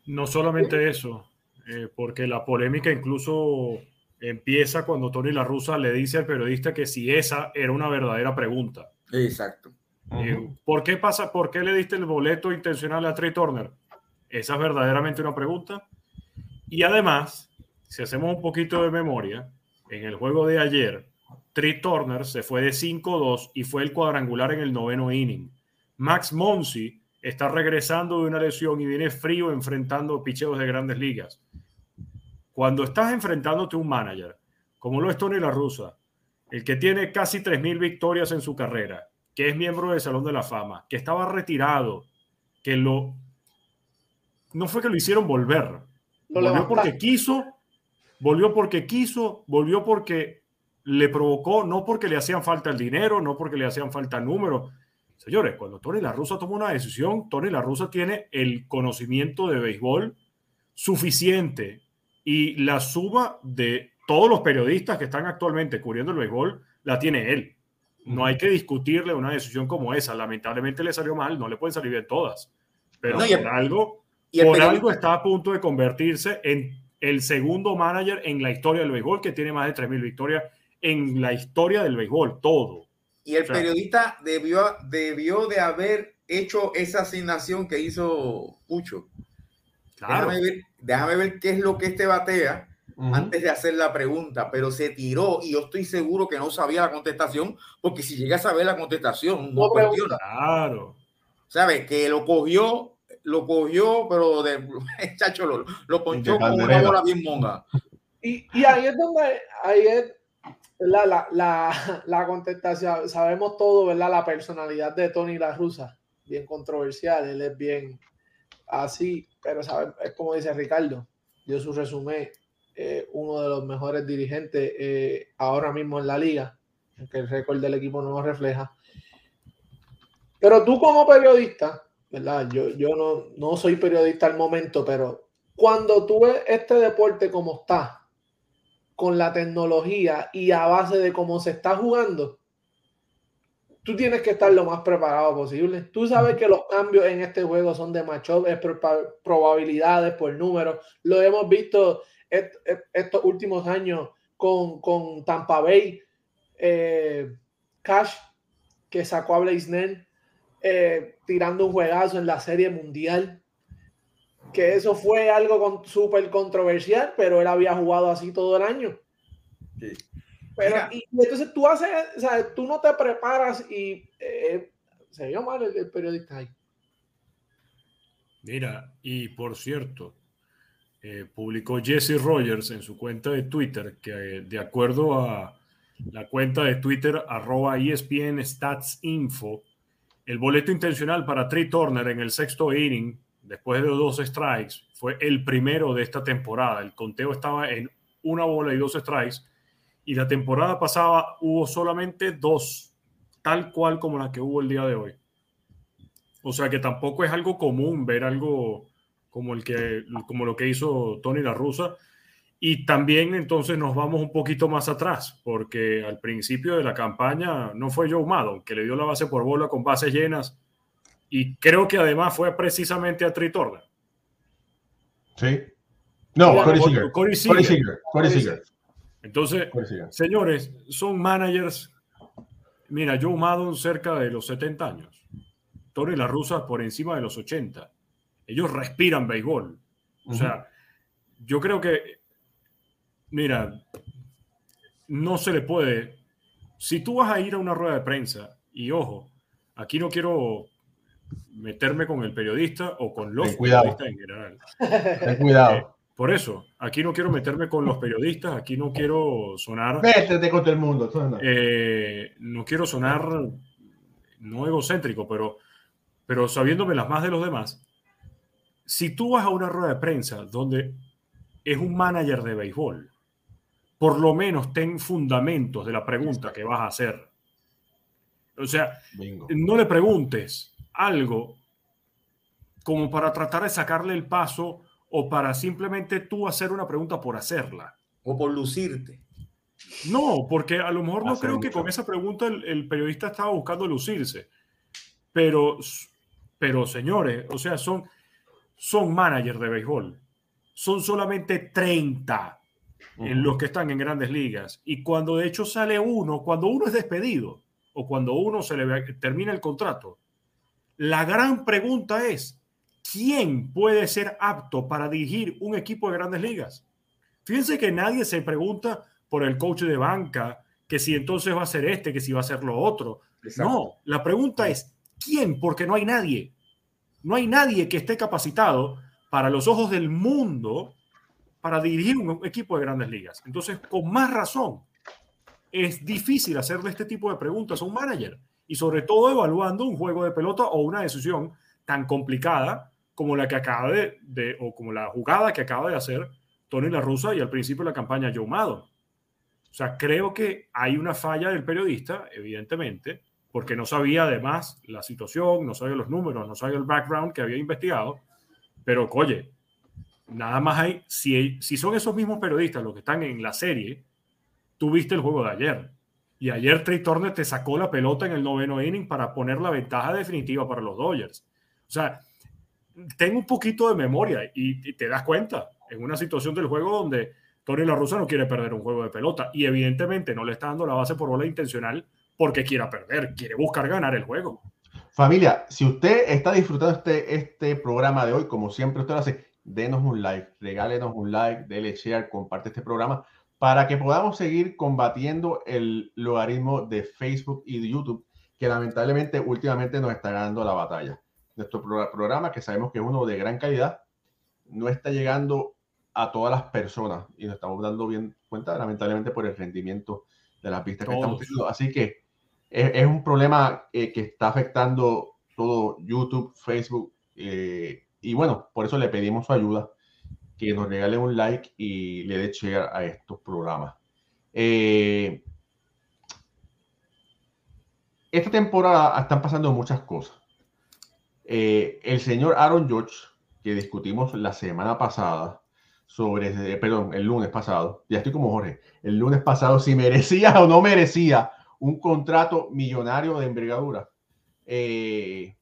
No solamente eso, eh, porque la polémica incluso empieza cuando Tony La Russa le dice al periodista que si esa era una verdadera pregunta. Exacto. -huh. ¿Por qué pasa? ¿Por qué le diste el boleto intencional a Trey Turner? Esa es verdaderamente una pregunta. Y además, si hacemos un poquito de memoria, en el juego de ayer, Trey Turner se fue de 5-2 y fue el cuadrangular en el noveno inning. Max Monsi está regresando de una lesión y viene frío enfrentando picheos de grandes ligas. Cuando estás enfrentándote a un manager, como lo es Tony La Russa, el que tiene casi 3.000 victorias en su carrera, que es miembro del Salón de la Fama, que estaba retirado, que lo... No fue que lo hicieron volver. Volvió porque quiso, volvió porque quiso, volvió porque le provocó, no porque le hacían falta el dinero, no porque le hacían falta números. Señores, cuando Tony La Russa toma una decisión, Tony La Russa tiene el conocimiento de béisbol suficiente y la suma de todos los periodistas que están actualmente cubriendo el béisbol la tiene él. No hay que discutirle una decisión como esa. Lamentablemente le salió mal, no le pueden salir bien todas. Pero No, el- por algo, por algo está a punto de convertirse en el segundo manager en la historia del béisbol que tiene más de 3.000 victorias en la historia del béisbol, todo. Y el O sea, periodista debió, debió de haber hecho esa asignación que hizo Pucho. Claro. Déjame, ver, déjame ver qué es lo que este batea antes de hacer la pregunta, pero se tiró y yo estoy seguro que no sabía la contestación, porque si llega a saber la contestación, no No cuestiona. Claro. ¿Sabes? Que lo cogió, lo cogió, pero de chacho, lo, lo ponchó como una bola bien monga. Y, y ahí es donde, ahí es ¿verdad? La, la, la contestación. Sabemos todo, ¿verdad? La personalidad de Tony La Russa, bien controversial, él es bien así, pero sabe, es como dice Ricardo, dio su resumen, eh, uno de los mejores dirigentes eh, ahora mismo en la liga, aunque el récord del equipo no lo refleja. Pero tú como periodista, ¿verdad? Yo, yo no, no soy periodista al momento, pero cuando tú ves este deporte como está, con la tecnología y a base de cómo se está jugando, tú tienes que estar lo más preparado posible. Tú sabes que los cambios en este juego son de matchup, es por probabilidades, por números. Lo hemos visto est- est- estos últimos años con, con Tampa Bay, eh, Cash, que sacó a Blaisner eh, tirando un juegazo en la serie mundial. Que eso fue algo con- súper controversial, pero él había jugado así todo el año. Sí. Pero, y, y entonces tú haces, o sea, tú no te preparas y eh, se vio mal el, el periodista ahí. Mira, y por cierto, eh, publicó Jesse Rogers en su cuenta de Twitter que eh, de acuerdo a la cuenta de Twitter arroba ESPN Stats Info, el boleto intencional para Trey Turner en el sexto inning, después de dos strikes, fue el primero de esta temporada. El conteo estaba en una bola y dos strikes, y la temporada pasada hubo solamente dos, tal cual como la que hubo el día de hoy. O sea que tampoco es algo común ver algo como, el que, como lo que hizo Tony La Russa. Y también entonces nos vamos un poquito más atrás, porque al principio de la campaña no fue Joe Maddon, que le dio la base por bola con bases llenas. Y creo que además fue precisamente a Turner. Sí. No, Corey Seager. Corey. Entonces, Seager. señores, son managers. Mira, Joe Maddon cerca de los 70 años. Tony La Russa por encima de los 80. Ellos respiran béisbol. O sea, yo creo que, mira, no se le puede. Si tú vas a ir a una rueda de prensa, y ojo, aquí no quiero meterme con el periodista o con los Ten cuidado. periodistas en general. Ten cuidado. Por eso, aquí no quiero meterme con los periodistas, aquí no quiero sonar, Métete con todo el mundo. eh, no quiero sonar no egocéntrico, pero, pero sabiéndome las más de los demás. Si tú vas a una rueda de prensa donde es un manager de béisbol, por lo menos ten fundamentos de la pregunta que vas a hacer. O sea, Bingo. no le preguntes algo como para tratar de sacarle el paso o para simplemente tú hacer una pregunta por hacerla. O por lucirte. No, porque a lo mejor no creo que con esa pregunta el, el periodista estaba buscando lucirse. Pero, pero señores, o sea, son, son managers de béisbol. Son solamente 30 en los que están en grandes ligas. Y cuando de hecho sale uno, cuando uno es despedido o cuando uno se le termina el contrato, la gran pregunta es, ¿quién puede ser apto para dirigir un equipo de grandes ligas? Fíjense que nadie se pregunta por el coach de banca, que si entonces va a ser este, que si va a ser lo otro. No, la pregunta es, ¿quién? Porque no hay nadie. No hay nadie que esté capacitado para los ojos del mundo para dirigir un equipo de grandes ligas. Entonces, con más razón, es difícil hacerle este tipo de preguntas a un manager y sobre todo evaluando un juego de pelota o una decisión tan complicada como la que acaba de, de o como la jugada que acaba de hacer Tony La Russa y al principio de la campaña Joe Maddon. O sea, creo que hay una falla del periodista, evidentemente, porque no sabía además la situación, no sabía los números, no sabía el background que había investigado, pero oye, nada más hay, si, si son esos mismos periodistas los que están en la serie, tú viste el juego de ayer. Y ayer Trey Turner te sacó la pelota en el noveno inning para poner la ventaja definitiva para los Dodgers. O sea, tengo un poquito de memoria y, te das cuenta en una situación del juego donde Tony La Russa no quiere perder un juego de pelota y evidentemente no le está dando la base por bola intencional porque quiera perder, quiere buscar ganar el juego. Familia, si usted está disfrutando este, este programa de hoy, como siempre usted lo hace, denos un like, regálenos un like, dele share, comparte este programa para que podamos seguir combatiendo el logaritmo de Facebook y de YouTube, que lamentablemente últimamente nos está ganando la batalla. Nuestro programa, que sabemos que es uno de gran calidad, no está llegando a todas las personas y nos estamos dando bien cuenta, lamentablemente, por el rendimiento de las pistas que estamos teniendo. Así que es, un problema eh, que está afectando todo YouTube, Facebook, eh, y bueno, por eso le pedimos su ayuda, que nos regale un like y le dé share a estos programas. Eh, esta temporada están pasando muchas cosas. El señor Aaron George, que discutimos la semana pasada, sobre, perdón, el lunes pasado, ya estoy como Jorge, el lunes pasado, si merecía o no merecía un contrato millonario de envergadura, eh,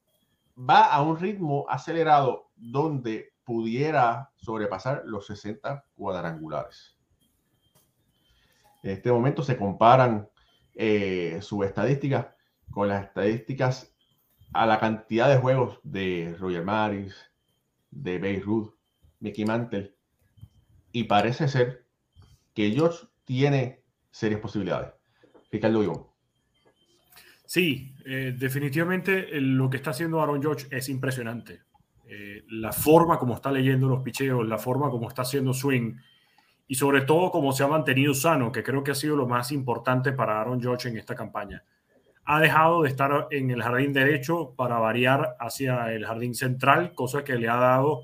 va a un ritmo acelerado donde pudiera sobrepasar los 60 cuadrangulares. En este momento se comparan eh, sus estadísticas con las estadísticas a la cantidad de juegos de Roger Maris, de Beirut, Mickey Mantle, y parece ser que George tiene serias posibilidades. Ricardo Sí, eh, definitivamente lo que está haciendo Aaron George es impresionante. Eh, la forma como está leyendo los picheos, la forma como está haciendo swing y sobre todo cómo se ha mantenido sano, que creo que ha sido lo más importante para Aaron George en esta campaña. Ha dejado de estar en el jardín derecho para variar hacia el jardín central, cosa que le ha dado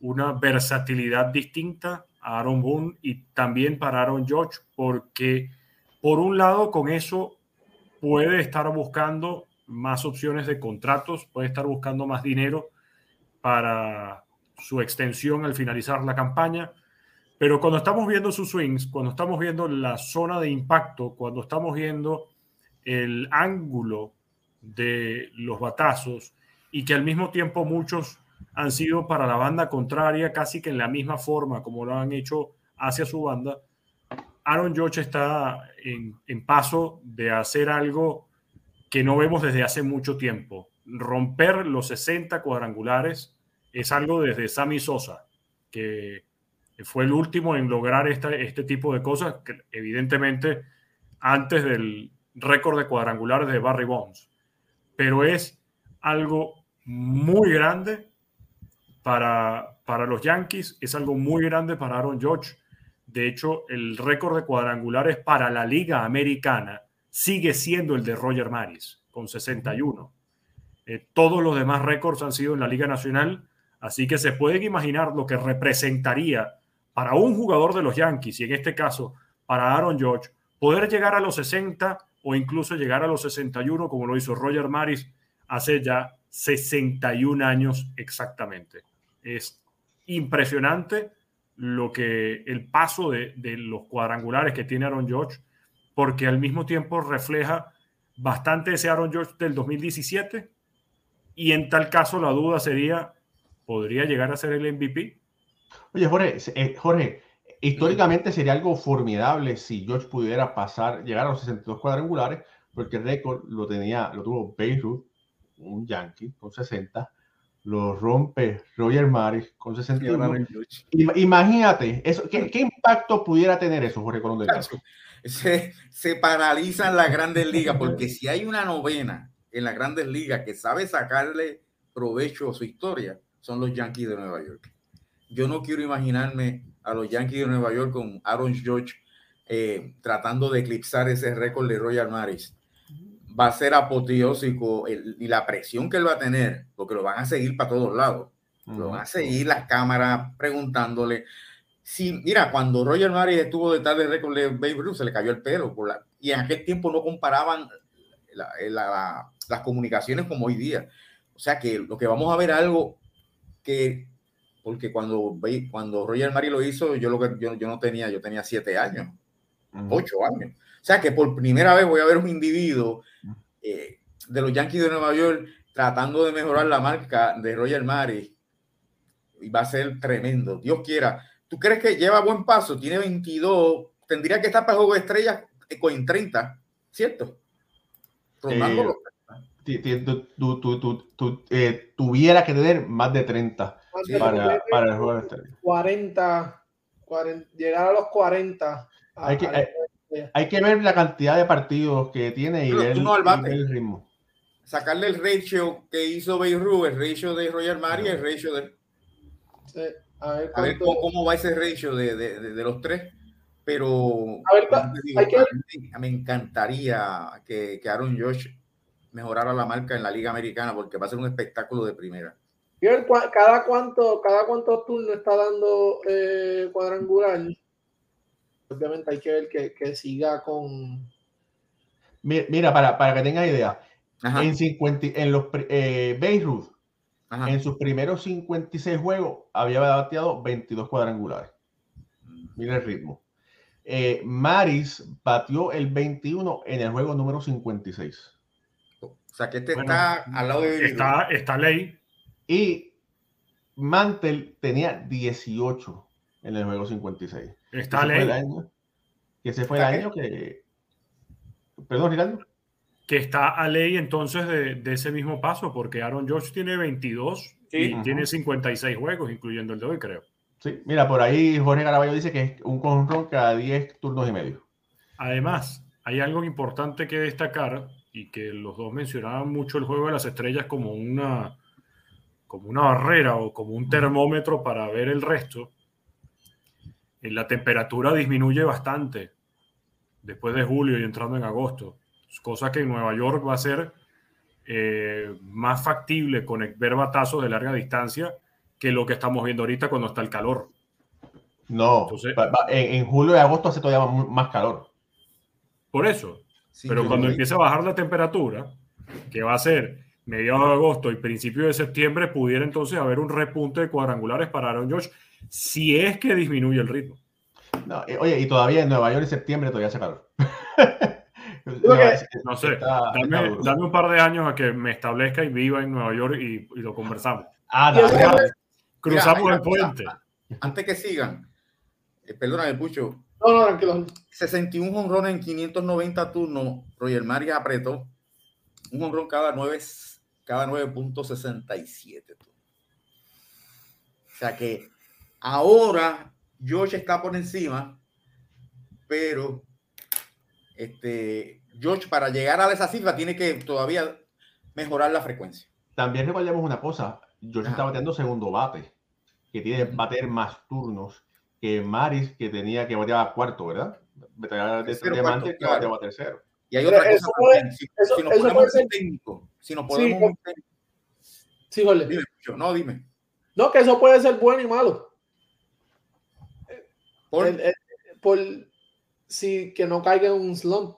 una versatilidad distinta a Aaron Boone y también para Aaron George, porque por un lado con eso puede estar buscando más opciones de contratos, puede estar buscando más dinero para su extensión al finalizar la campaña. Pero cuando estamos viendo sus swings, cuando estamos viendo la zona de impacto, cuando estamos viendo el ángulo de los batazos y que al mismo tiempo muchos han sido para la banda contraria casi que en la misma forma como lo han hecho hacia su banda, Aaron George está en, en, paso de hacer algo que no vemos desde hace mucho tiempo. Romper los 60 cuadrangulares es algo desde Sammy Sosa, que fue el último en lograr este tipo de cosas, que evidentemente antes del récord de cuadrangulares de Barry Bonds. Pero es algo muy grande para, para los Yankees, es algo muy grande para Aaron George de hecho, el récord de cuadrangulares para la Liga Americana sigue siendo el de Roger Maris, con 61. Eh, todos los demás récords han sido en la Liga Nacional, así que se pueden imaginar lo que representaría para un jugador de los Yankees, y en este caso para Aaron George, poder llegar a los 60 o incluso llegar a los 61, como lo hizo Roger Maris hace ya 61 años exactamente. Es impresionante lo que el paso de, los cuadrangulares que tiene Aaron George, porque al mismo tiempo refleja bastante ese Aaron George del 2017 y en tal caso la duda sería, ¿podría llegar a ser el MVP? Oye, Jorge, eh, Jorge históricamente sería algo formidable si George pudiera pasar, llegar a los 62 cuadrangulares, porque el récord lo tenía, lo tuvo Beirut, un Yankee, con 60, lo rompe Roger Maris con 61. Imagínate, eso, ¿qué, impacto pudiera tener eso, Jorge Colón de se, se paralizan las grandes ligas, porque si hay una novena en las grandes ligas que sabe sacarle provecho a su historia, son los Yankees de Nueva York. Yo no quiero imaginarme a los Yankees de Nueva York con Aaron George eh, tratando de eclipsar ese récord de Royal Maris. Va a ser apoteósico y la presión que él va a tener, porque lo van a seguir para todos lados. Lo van a seguir las cámaras preguntándole. Si, mira, cuando Roger Maris estuvo detrás del récord de Babe Ruth, se le cayó el pelo. Por la, y en aquel tiempo no comparaban las comunicaciones como hoy día. O sea que lo que vamos a ver algo que, porque cuando, cuando Roger Maris lo hizo, yo, lo que, yo, yo no tenía, yo tenía siete años, ocho años. O sea que por primera vez voy a ver un individuo eh, de los Yankees de Nueva York tratando de mejorar la marca de Roger Maris y va a ser tremendo. Dios quiera. ¿Tú crees que lleva buen paso? Tiene 22, tendría que estar para juego de estrellas con 30, ¿cierto? Rondando eh, tuviera que tener más de 30 para, para, el juego de estrellas. 40, 40, llegar a los 40. hay, que, hay, que ver la cantidad de partidos que tiene y ver, el ritmo. Sacarle el ratio que hizo Beirut, el ratio de Roger Mari, el ratio de a ver, cómo, va ese ratio de, de, de, los tres. Pero me encantaría que, que, Aaron Josh mejorara la marca en la Liga Americana porque va a ser un espectáculo de primera. ¿Cada cuánto, cada cuántos turnos está dando eh, cuadrangular? Obviamente hay que ver que, que siga con. Mira, para, para que tenga idea, en, 50, en los eh, Beirut en sus primeros 56 juegos había bateado 22 cuadrangulares. Mira el ritmo. Eh, Maris batió el 21 en el juego número 56. O sea que este está al lado de. Está, está ley. Y Mantel tenía 18 en el juego 56. Está ley. que ese fue el año que. Perdón, Ricardo que está a ley entonces de, ese mismo paso, porque Aaron George tiene 22 y tiene 56 juegos, incluyendo el de hoy, creo. Sí, mira, por ahí Jorge Garaballo dice que es un conjunto cada 10 turnos y medio. Además, hay algo importante que destacar y que los dos mencionaban mucho el juego de las estrellas como una, como una barrera o como un termómetro para ver el resto. La temperatura disminuye bastante después de julio y entrando en agosto cosa que en Nueva York va a ser eh, más factible con ver batazos de larga distancia que lo que estamos viendo ahorita cuando está el calor. No, en, julio y agosto hace todavía más calor. Por eso. Pero cuando empiece a bajar la temperatura, que va a ser mediados de agosto y principio de septiembre, pudiera entonces haber un repunte de cuadrangulares para Aaron Josh, si es que disminuye el ritmo. Eh, oye, y todavía en Nueva York en septiembre todavía hace calor. No, sé, dame, un par de años a que me establezca y viva en Nueva York y, lo conversamos. Ah, Cruzamos el puente. Antes que sigan, eh, perdóname, Pucho. No, no, tranquilo. 61 honrones en 590 turnos. Roger Maria apretó un honrón cada 9 cada 9.67. O sea que ahora Josh está por encima, pero este, George, para llegar a esa cifra, tiene que todavía mejorar la frecuencia. También recordemos una cosa: George está bateando segundo bate, que tiene que bater más turnos que Maris, que tenía que batear cuarto, ¿verdad? Diamante que bateaba tercero. Y hay otra cosa también. Si, si nos ponemos un técnico, si nos ponemos un técnico. Sí, jole. Dime, no, dime. No, que eso puede ser bueno y malo. Por, por sí, que no caiga en un slump.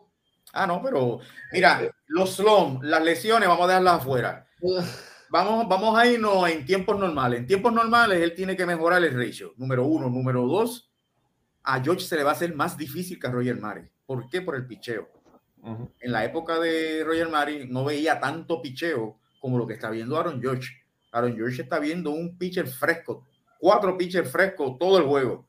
Ah, no, pero mira, eh, los slumps, las lesiones, vamos a dejarlas afuera. Vamos, vamos a irnos en tiempos normales. En tiempos normales, él tiene que mejorar el ratio. Número uno. Número dos, a George se le va a hacer más difícil que a Roger Mari. ¿Por qué? Por el picheo. En la época de Roger Mari no veía tanto picheo como lo que está viendo Aaron George. Aaron George está viendo un pitcher fresco, cuatro pitchers frescos todo el juego.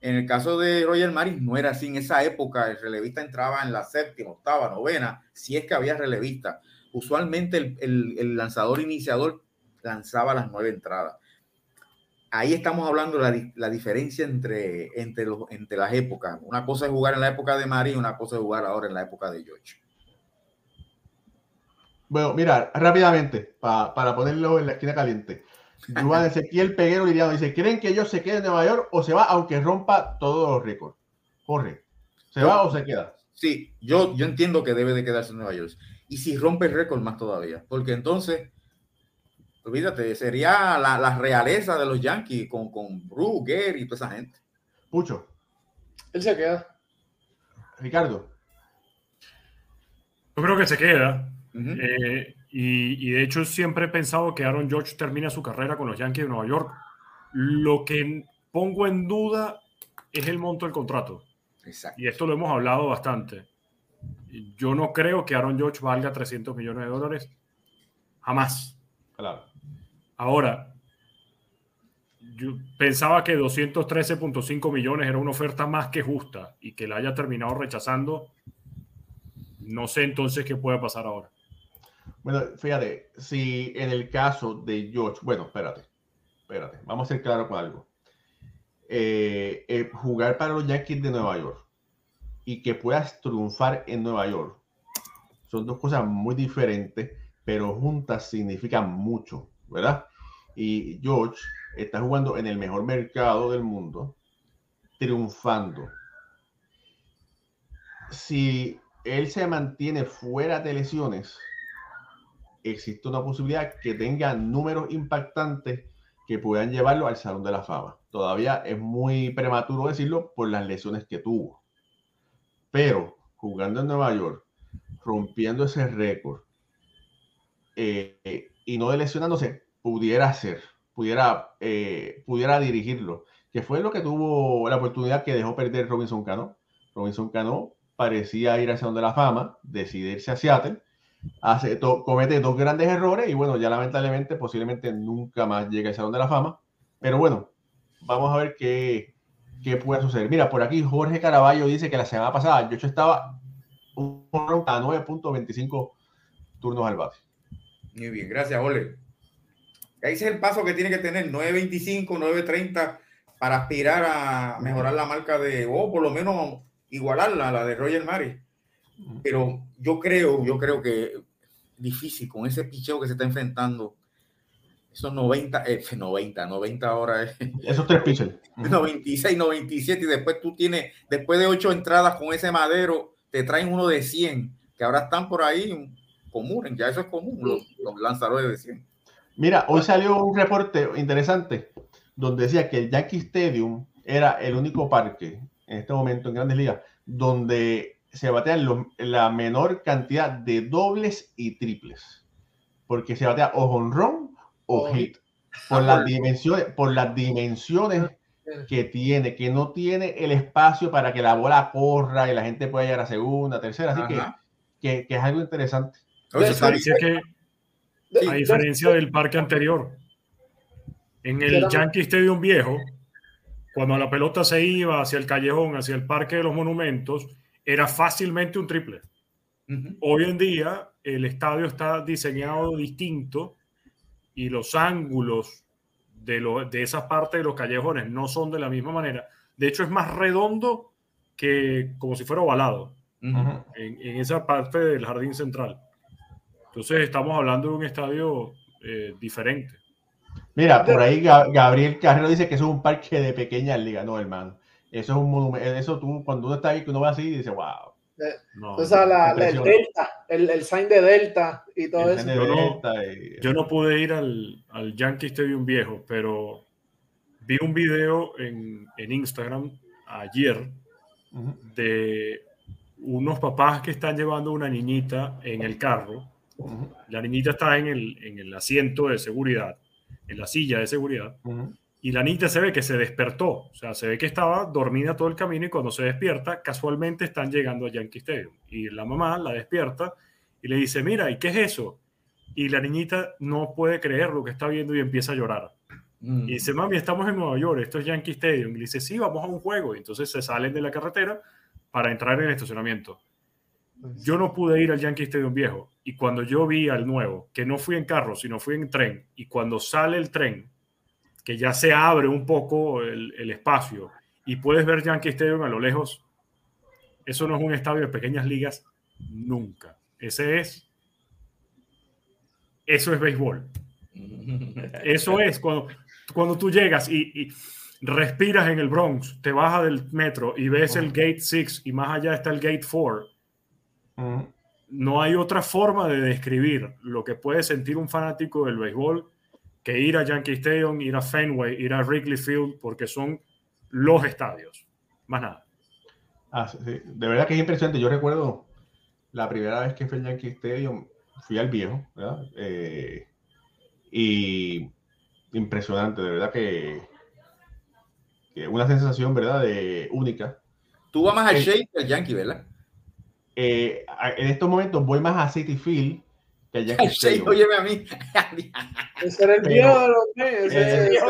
En el caso de Roger Maris no era así. En esa época el relevista entraba en la séptima, octava, novena, si es que había relevista. Usualmente el, lanzador iniciador lanzaba las nueve entradas. Ahí estamos hablando de la, diferencia entre, entre, los, entre las épocas. Una cosa es jugar en la época de Maris y una cosa es jugar ahora en la época de George. Bueno, mira, rápidamente, para ponerlo en la esquina caliente. Juan Ezequiel Peguero Liriano dice: ¿Creen que ellos se queden en Nueva York o se va aunque rompa todos los récords? Jorge. ¿Se va o se queda? Sí, yo, yo entiendo que debe de quedarse en Nueva York. Y si rompe el récord más todavía, porque entonces, olvídate, sería la, la realeza de los Yankees con, con Bruce, Gary y toda esa gente. Pucho. Él se queda. Ricardo. Yo creo que se queda. Eh, y, y de hecho siempre he pensado que Aaron George termina su carrera con los Yankees de Nueva York. Lo que pongo en duda es el monto del contrato. Exacto. Y esto lo hemos hablado bastante. Yo no creo que Aaron George valga 300 millones de dólares. Jamás. Claro. Ahora, yo pensaba que 213.5 millones era una oferta más que justa y que la haya terminado rechazando. No sé entonces qué puede pasar ahora. Bueno, fíjate, si en el caso de George, bueno, espérate, espérate, vamos a ser claros con algo. Eh, eh, jugar para los Yankees de Nueva York y que puedas triunfar en Nueva York son dos cosas muy diferentes, pero juntas significan mucho, ¿verdad? Y George está jugando en el mejor mercado del mundo, triunfando. Si él se mantiene fuera de lesiones, existe una posibilidad que tenga números impactantes que puedan llevarlo al Salón de la Fama. Todavía es muy prematuro decirlo por las lesiones que tuvo. Pero jugando en Nueva York, rompiendo ese récord eh, eh, y no lesionándose, pudiera ser, pudiera, eh, pudiera dirigirlo, que fue lo que tuvo la oportunidad que dejó perder Robinson Cano. Robinson Cano parecía ir al Salón de la Fama, decidirse a Seattle, hace to- comete dos grandes errores y bueno, ya lamentablemente posiblemente nunca más llegue al Salón de la Fama. Pero bueno, vamos a ver qué, qué puede suceder. Mira, por aquí Jorge Caraballo dice que la semana pasada yo estaba a 9.25 turnos al bate. Muy bien, gracias, Ole. Ese es el paso que tiene que tener 9.25, 9.30 para aspirar a mejorar la marca de, o por lo menos igualarla, la de Roger Mari. Pero yo creo, yo creo que difícil con ese picheo que se está enfrentando. Esos 90, eh, 90, 90 horas, Esos tres pitchers. 96, 97 y después tú tienes, después de ocho entradas con ese madero, te traen uno de 100, que ahora están por ahí comunes, ya eso es común, los, los lanzadores de 100. Mira, hoy salió un reporte interesante donde decía que el Yankee Stadium era el único parque en este momento en Grandes Ligas donde se batean los- la menor cantidad de dobles y triples. Porque se batea o honrón o O hit. Por las dimensiones, por las dimensiones que tiene, que no tiene el espacio para que la bola corra y la gente pueda llegar a segunda, tercera. Así que, que, que es algo interesante. Oye, que, a diferencia del parque anterior, en el Yankee Stadium viejo, cuando la pelota se iba hacia el callejón, hacia el Parque de los Monumentos, era fácilmente un triple. Ujú. Hoy en día el estadio está diseñado distinto y los ángulos de, lo- de esa parte de los callejones no son de la misma manera. De hecho, es más redondo que como si fuera ovalado Ujú. en, en esa parte del jardín central. Entonces estamos hablando de un estadio eh, diferente. Mira, por ahí Ga- Gabriel Carrero dice que eso es un parque de pequeñas ligas. No, hermano. Eso es un monumento. Eso tú, cuando uno está ahí, que uno va así y dice, wow. No, O sea, la- la- el delta, el, el sign de delta y todo el eso. Yo no- Delta y- Yo no pude ir al, al Yankee Stadium viejo, pero vi un video en, en Instagram ayer Ujú, de unos papás que están llevando una niñita en el carro. La niñita está en el, en el asiento de seguridad, en la silla de seguridad, y la niña se ve que se despertó. O sea, se ve que estaba dormida todo el camino y cuando se despierta, casualmente están llegando a Yankee Stadium. Y la mamá la despierta y le dice, mira, ¿y qué es eso? Y la niñita no puede creer lo que está viendo y empieza a llorar. Mm. Y dice, mami, estamos en Nueva York, esto es Yankee Stadium. Y le dice, sí, vamos a un juego. Y entonces se salen de la carretera para entrar en el estacionamiento. Yo no pude ir al Yankee Stadium viejo. Y cuando yo vi al nuevo, que no fui en carro, sino fui en tren, y cuando sale el tren, que ya se abre un poco el, el espacio y puedes ver Yankee Stadium a lo lejos, eso no es un estadio de pequeñas ligas nunca. Ese es. Eso es béisbol. Eso es cuando, cuando tú llegas y, y respiras en el Bronx, te bajas del metro y ves el Gate 6 y más allá está el Gate 4, no hay otra forma de describir lo que puede sentir un fanático del béisbol que ir a Yankee Stadium, ir a Fenway, ir a Wrigley Field, porque son los estadios. Más nada. Ah, de verdad que es impresionante. Yo recuerdo la primera vez que fui al Yankee Stadium, fui al viejo, ¿verdad? Eh, y impresionante, de verdad que, una sensación, ¿verdad? De única. Tú vas más al Shake que al Yankee, ¿verdad? Eh, en estos momentos voy más a City Field que al Yankee Stadium. Óyeme a mí. Ese era el viejo de los ese,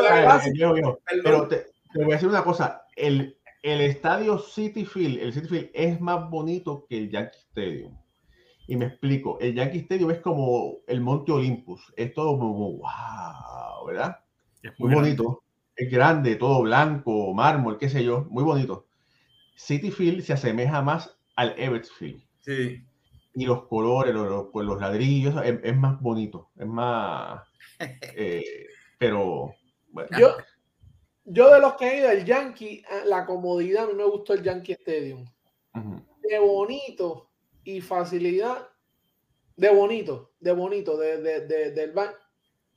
Pero te, te, voy a decir una cosa. El, el estadio City Field, el City Field es más bonito que el Yankee Stadium. Y me explico, el Yankee Stadium es como el Monte Olympus, es todo como wow, ¿verdad? Es muy, bonito, es grande, todo blanco, mármol, qué sé yo, muy bonito. City Field se asemeja más al Everett Field. Sí. Y los colores, los, pues, los, ladrillos, es, más bonito, es más... Eh, pero... Bueno. Yo, yo de los que he ido al Yankee, la comodidad, a mí me gustó el Yankee Stadium. Qué bonito, y facilidad de bonito, de bonito, de, de, del ban,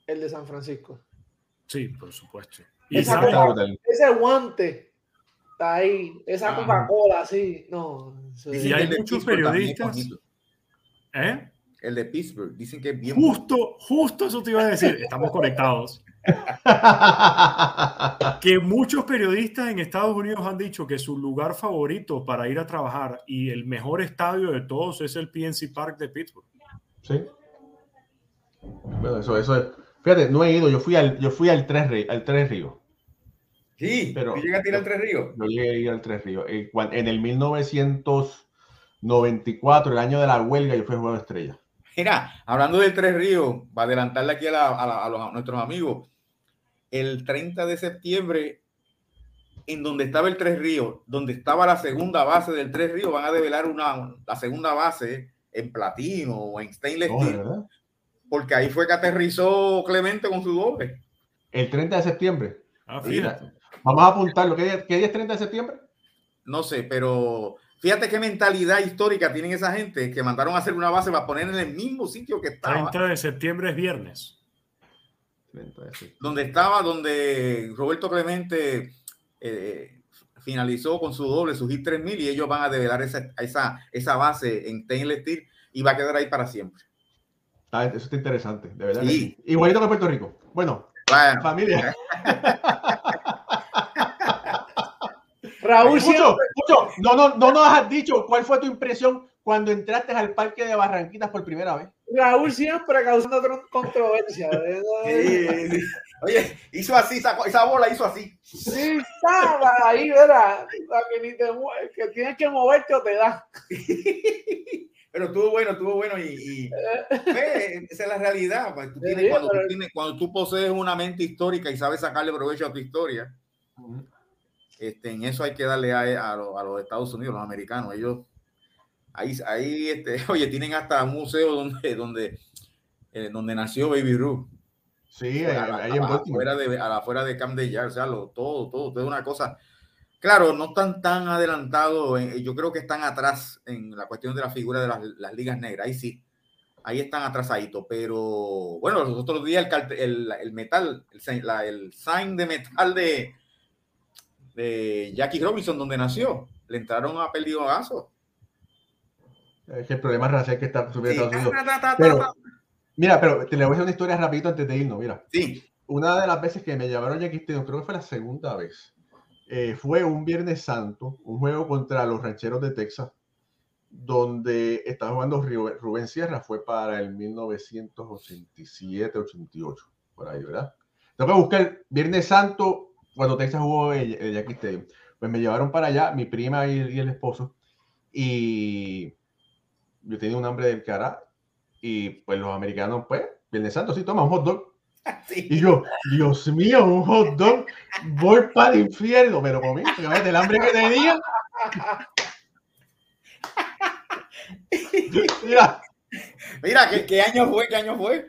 el de San Francisco. Sí, por supuesto. Y ese guante está ahí, esa Coca-Cola, sí, no. Y hay muchos periodistas. ¿Eh? El de Pittsburgh, dicen que es bien. Justo, justo eso te iba a decir. Estamos conectados. que muchos periodistas en Estados Unidos han dicho que su lugar favorito para ir a trabajar y el mejor estadio de todos es el PNC Park de Pittsburgh. Sí. Bueno, eso, eso Fíjate, no he ido, yo fui al, yo fui al Tres, al Tres Ríos. Sí, pero. llegaste a ir al Tres Ríos? Yo llegué a ir al Tres Ríos. Eh, en el 1994, el año de la huelga, yo fui a Juego de Estrella. Mira, hablando del Tres Ríos, para adelantarle aquí a, nuestros amigos, el 30 de septiembre, en donde estaba el Tres Ríos, donde estaba la segunda base del Tres Ríos, van a develar una, la segunda base en platino o en stainless oh, steel, porque ahí fue que aterrizó Clemente con su doble. El 30 de septiembre. Ah, Vamos a apuntarlo. ¿Qué día, ¿Qué día es 30 de septiembre? No sé, pero Fíjate qué mentalidad histórica tienen esa gente que mandaron a hacer una base para poner en el mismo sitio que estaba. 30 de septiembre es viernes. Donde estaba, donde Roberto Clemente eh, finalizó con su doble, su hit 3000 y ellos van a develar esa, esa, esa base en stainless steel y va a quedar ahí para siempre. Ah, eso está interesante, de verdad. Igualito que Puerto Rico. Bueno, familia. Raúl, no, no, no nos has dicho cuál fue tu impresión cuando entraste al parque de Barranquitas por primera vez. Raúl siempre causando controversia. Oye, hizo así, sacó, esa bola hizo así. Sí, estaba ahí, ¿verdad? Que, ni te que tienes que moverte o te da. Pero estuvo bueno, estuvo bueno y, esa es la realidad. Pues, tú tienes, cuando, tú tienes, cuando, tú posees una mente histórica y sabes sacarle provecho a tu historia, este, en eso hay que darle a, a, los Estados Unidos, los americanos. Ellos, ahí, ahí este, oye, tienen hasta museo donde, donde, eh, donde nació Baby Ruth. Sí, ahí en afuera de, a la afuera de Camp de o sea, lo, todo, todo, todo es una cosa. Claro, no están tan adelantados, yo creo que están atrás en la cuestión de la figura de las, las ligas negras, ahí sí, ahí están atrasaditos, pero bueno, los otros días el, el, el metal, el, la, el sign de metal de, de Jackie Robinson, donde nació. Le entraron a gaso. Es el problema racial que está subiendo Estados Unidos. mira, pero te le voy a hacer una historia rapidito antes de irnos. Mira, sí. una de las veces que me llevaron Jackie Stadium, creo que fue la segunda vez, eh, fue un Viernes Santo, un juego contra los rancheros de Texas, donde estaba jugando Rubén Sierra, fue para el 1987-88, por ahí, ¿verdad? Tengo que buscar Viernes Santo cuando Texas jugó el, el Yankee Stadium. Pues me llevaron para allá, mi prima y, el esposo, y yo tenía un hambre del cara, y pues los americanos, pues, Viernes Santo, sí, toma un hot dog. Y yo, Dios mío, un hot dog, voy para el infierno, pero comí, el hambre que tenía. Mira, Mira ¿qué, ¿qué, año fue? ¿Qué año fue?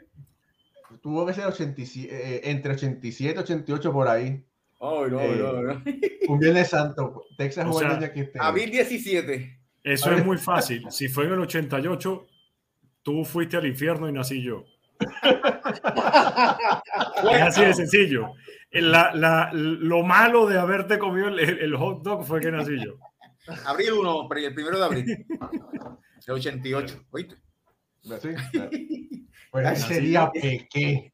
Tuvo que ser 87, eh, entre 87 y 88 por ahí. Oh, no, Eh, no, no. Un Viernes Santo. Texas O sea, Abril 17. Eso es muy fácil. Si fue en el 88, tú fuiste al infierno y nací yo. Es así de sencillo. La- la- lo malo de haberte comido el, el hot dog fue que nací yo. Abril 1, el primero de abril. El 88. ¿Oíste? ¿Sí? Pues ese así día pequé.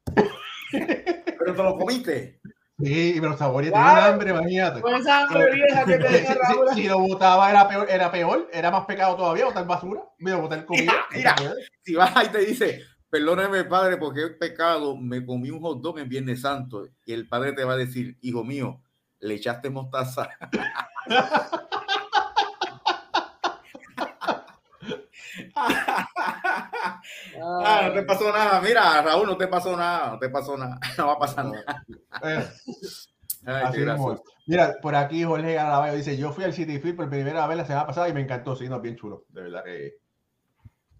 Pero te lo comiste. Sí, y saboreé. Wow. Tenía un hambre, imagínate. Con esa hambre vieja que Si, tenía Raúl. si- si lo botaba era peor, era peor, era más pecado todavía, botar basura. Mira, botar comida. Mira, mira. Si vas ahí te dice, perdóneme padre porque he pecado, me comí un hot dog en Viernes Santo. Y el padre te va a decir, hijo mío, le echaste mostaza. Ah, no te pasó nada. Mira, Raúl, no te pasó nada. No te pasó nada. No va a pasar nada. Eh, Ay. Mira, por aquí Jorge Garabayo dice: Yo fui al City Field por primera vez la semana pasada y me encantó. Sí, no, es bien chulo. De verdad que,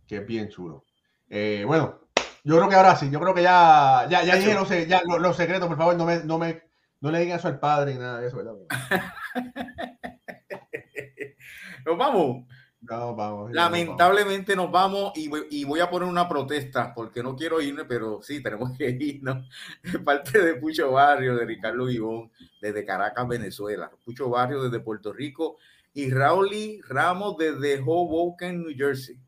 que es bien chulo. Eh, bueno, yo creo que ahora sí. Yo creo que ya, ya, ya dije los, ya, los, los secretos. Por favor, no me, no me, no le digan eso al padre ni nada de eso. ¿verdad? Nos vamos. No, vamos. Lamentablemente nos vamos y voy, y voy a poner una protesta porque no quiero irme, pero sí, tenemos que irnos. De parte de Pucho Barrio, de Ricardo Vivón, desde Caracas, Venezuela. Pucho Barrio desde Puerto Rico y Raúl Ramos desde Hoboken, New Jersey.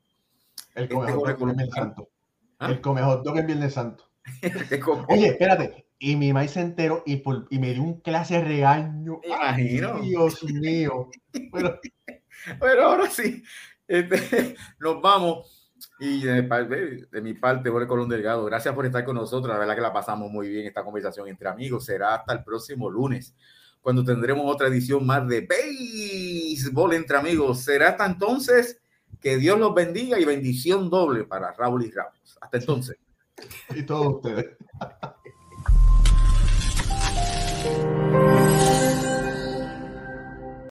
El come hot dog en Viernes Santo. ¿Ah? El come hot dog en Viernes Santo. Oye, espérate. Y mi maíz se enteró y, por- y me dio un clase regaño. Me imagino. Ay, Dios mío. Pero ahora sí, este, nos vamos. Y de, de, de mi parte, Jorge Colón Delgado, gracias por estar con nosotros. La verdad que la pasamos muy bien esta conversación entre amigos. Será hasta el próximo lunes, cuando tendremos otra edición más de Béisbol entre amigos. Será hasta entonces que Dios los bendiga y bendición doble para Raúl y Ramos. Hasta entonces. Y todos ustedes.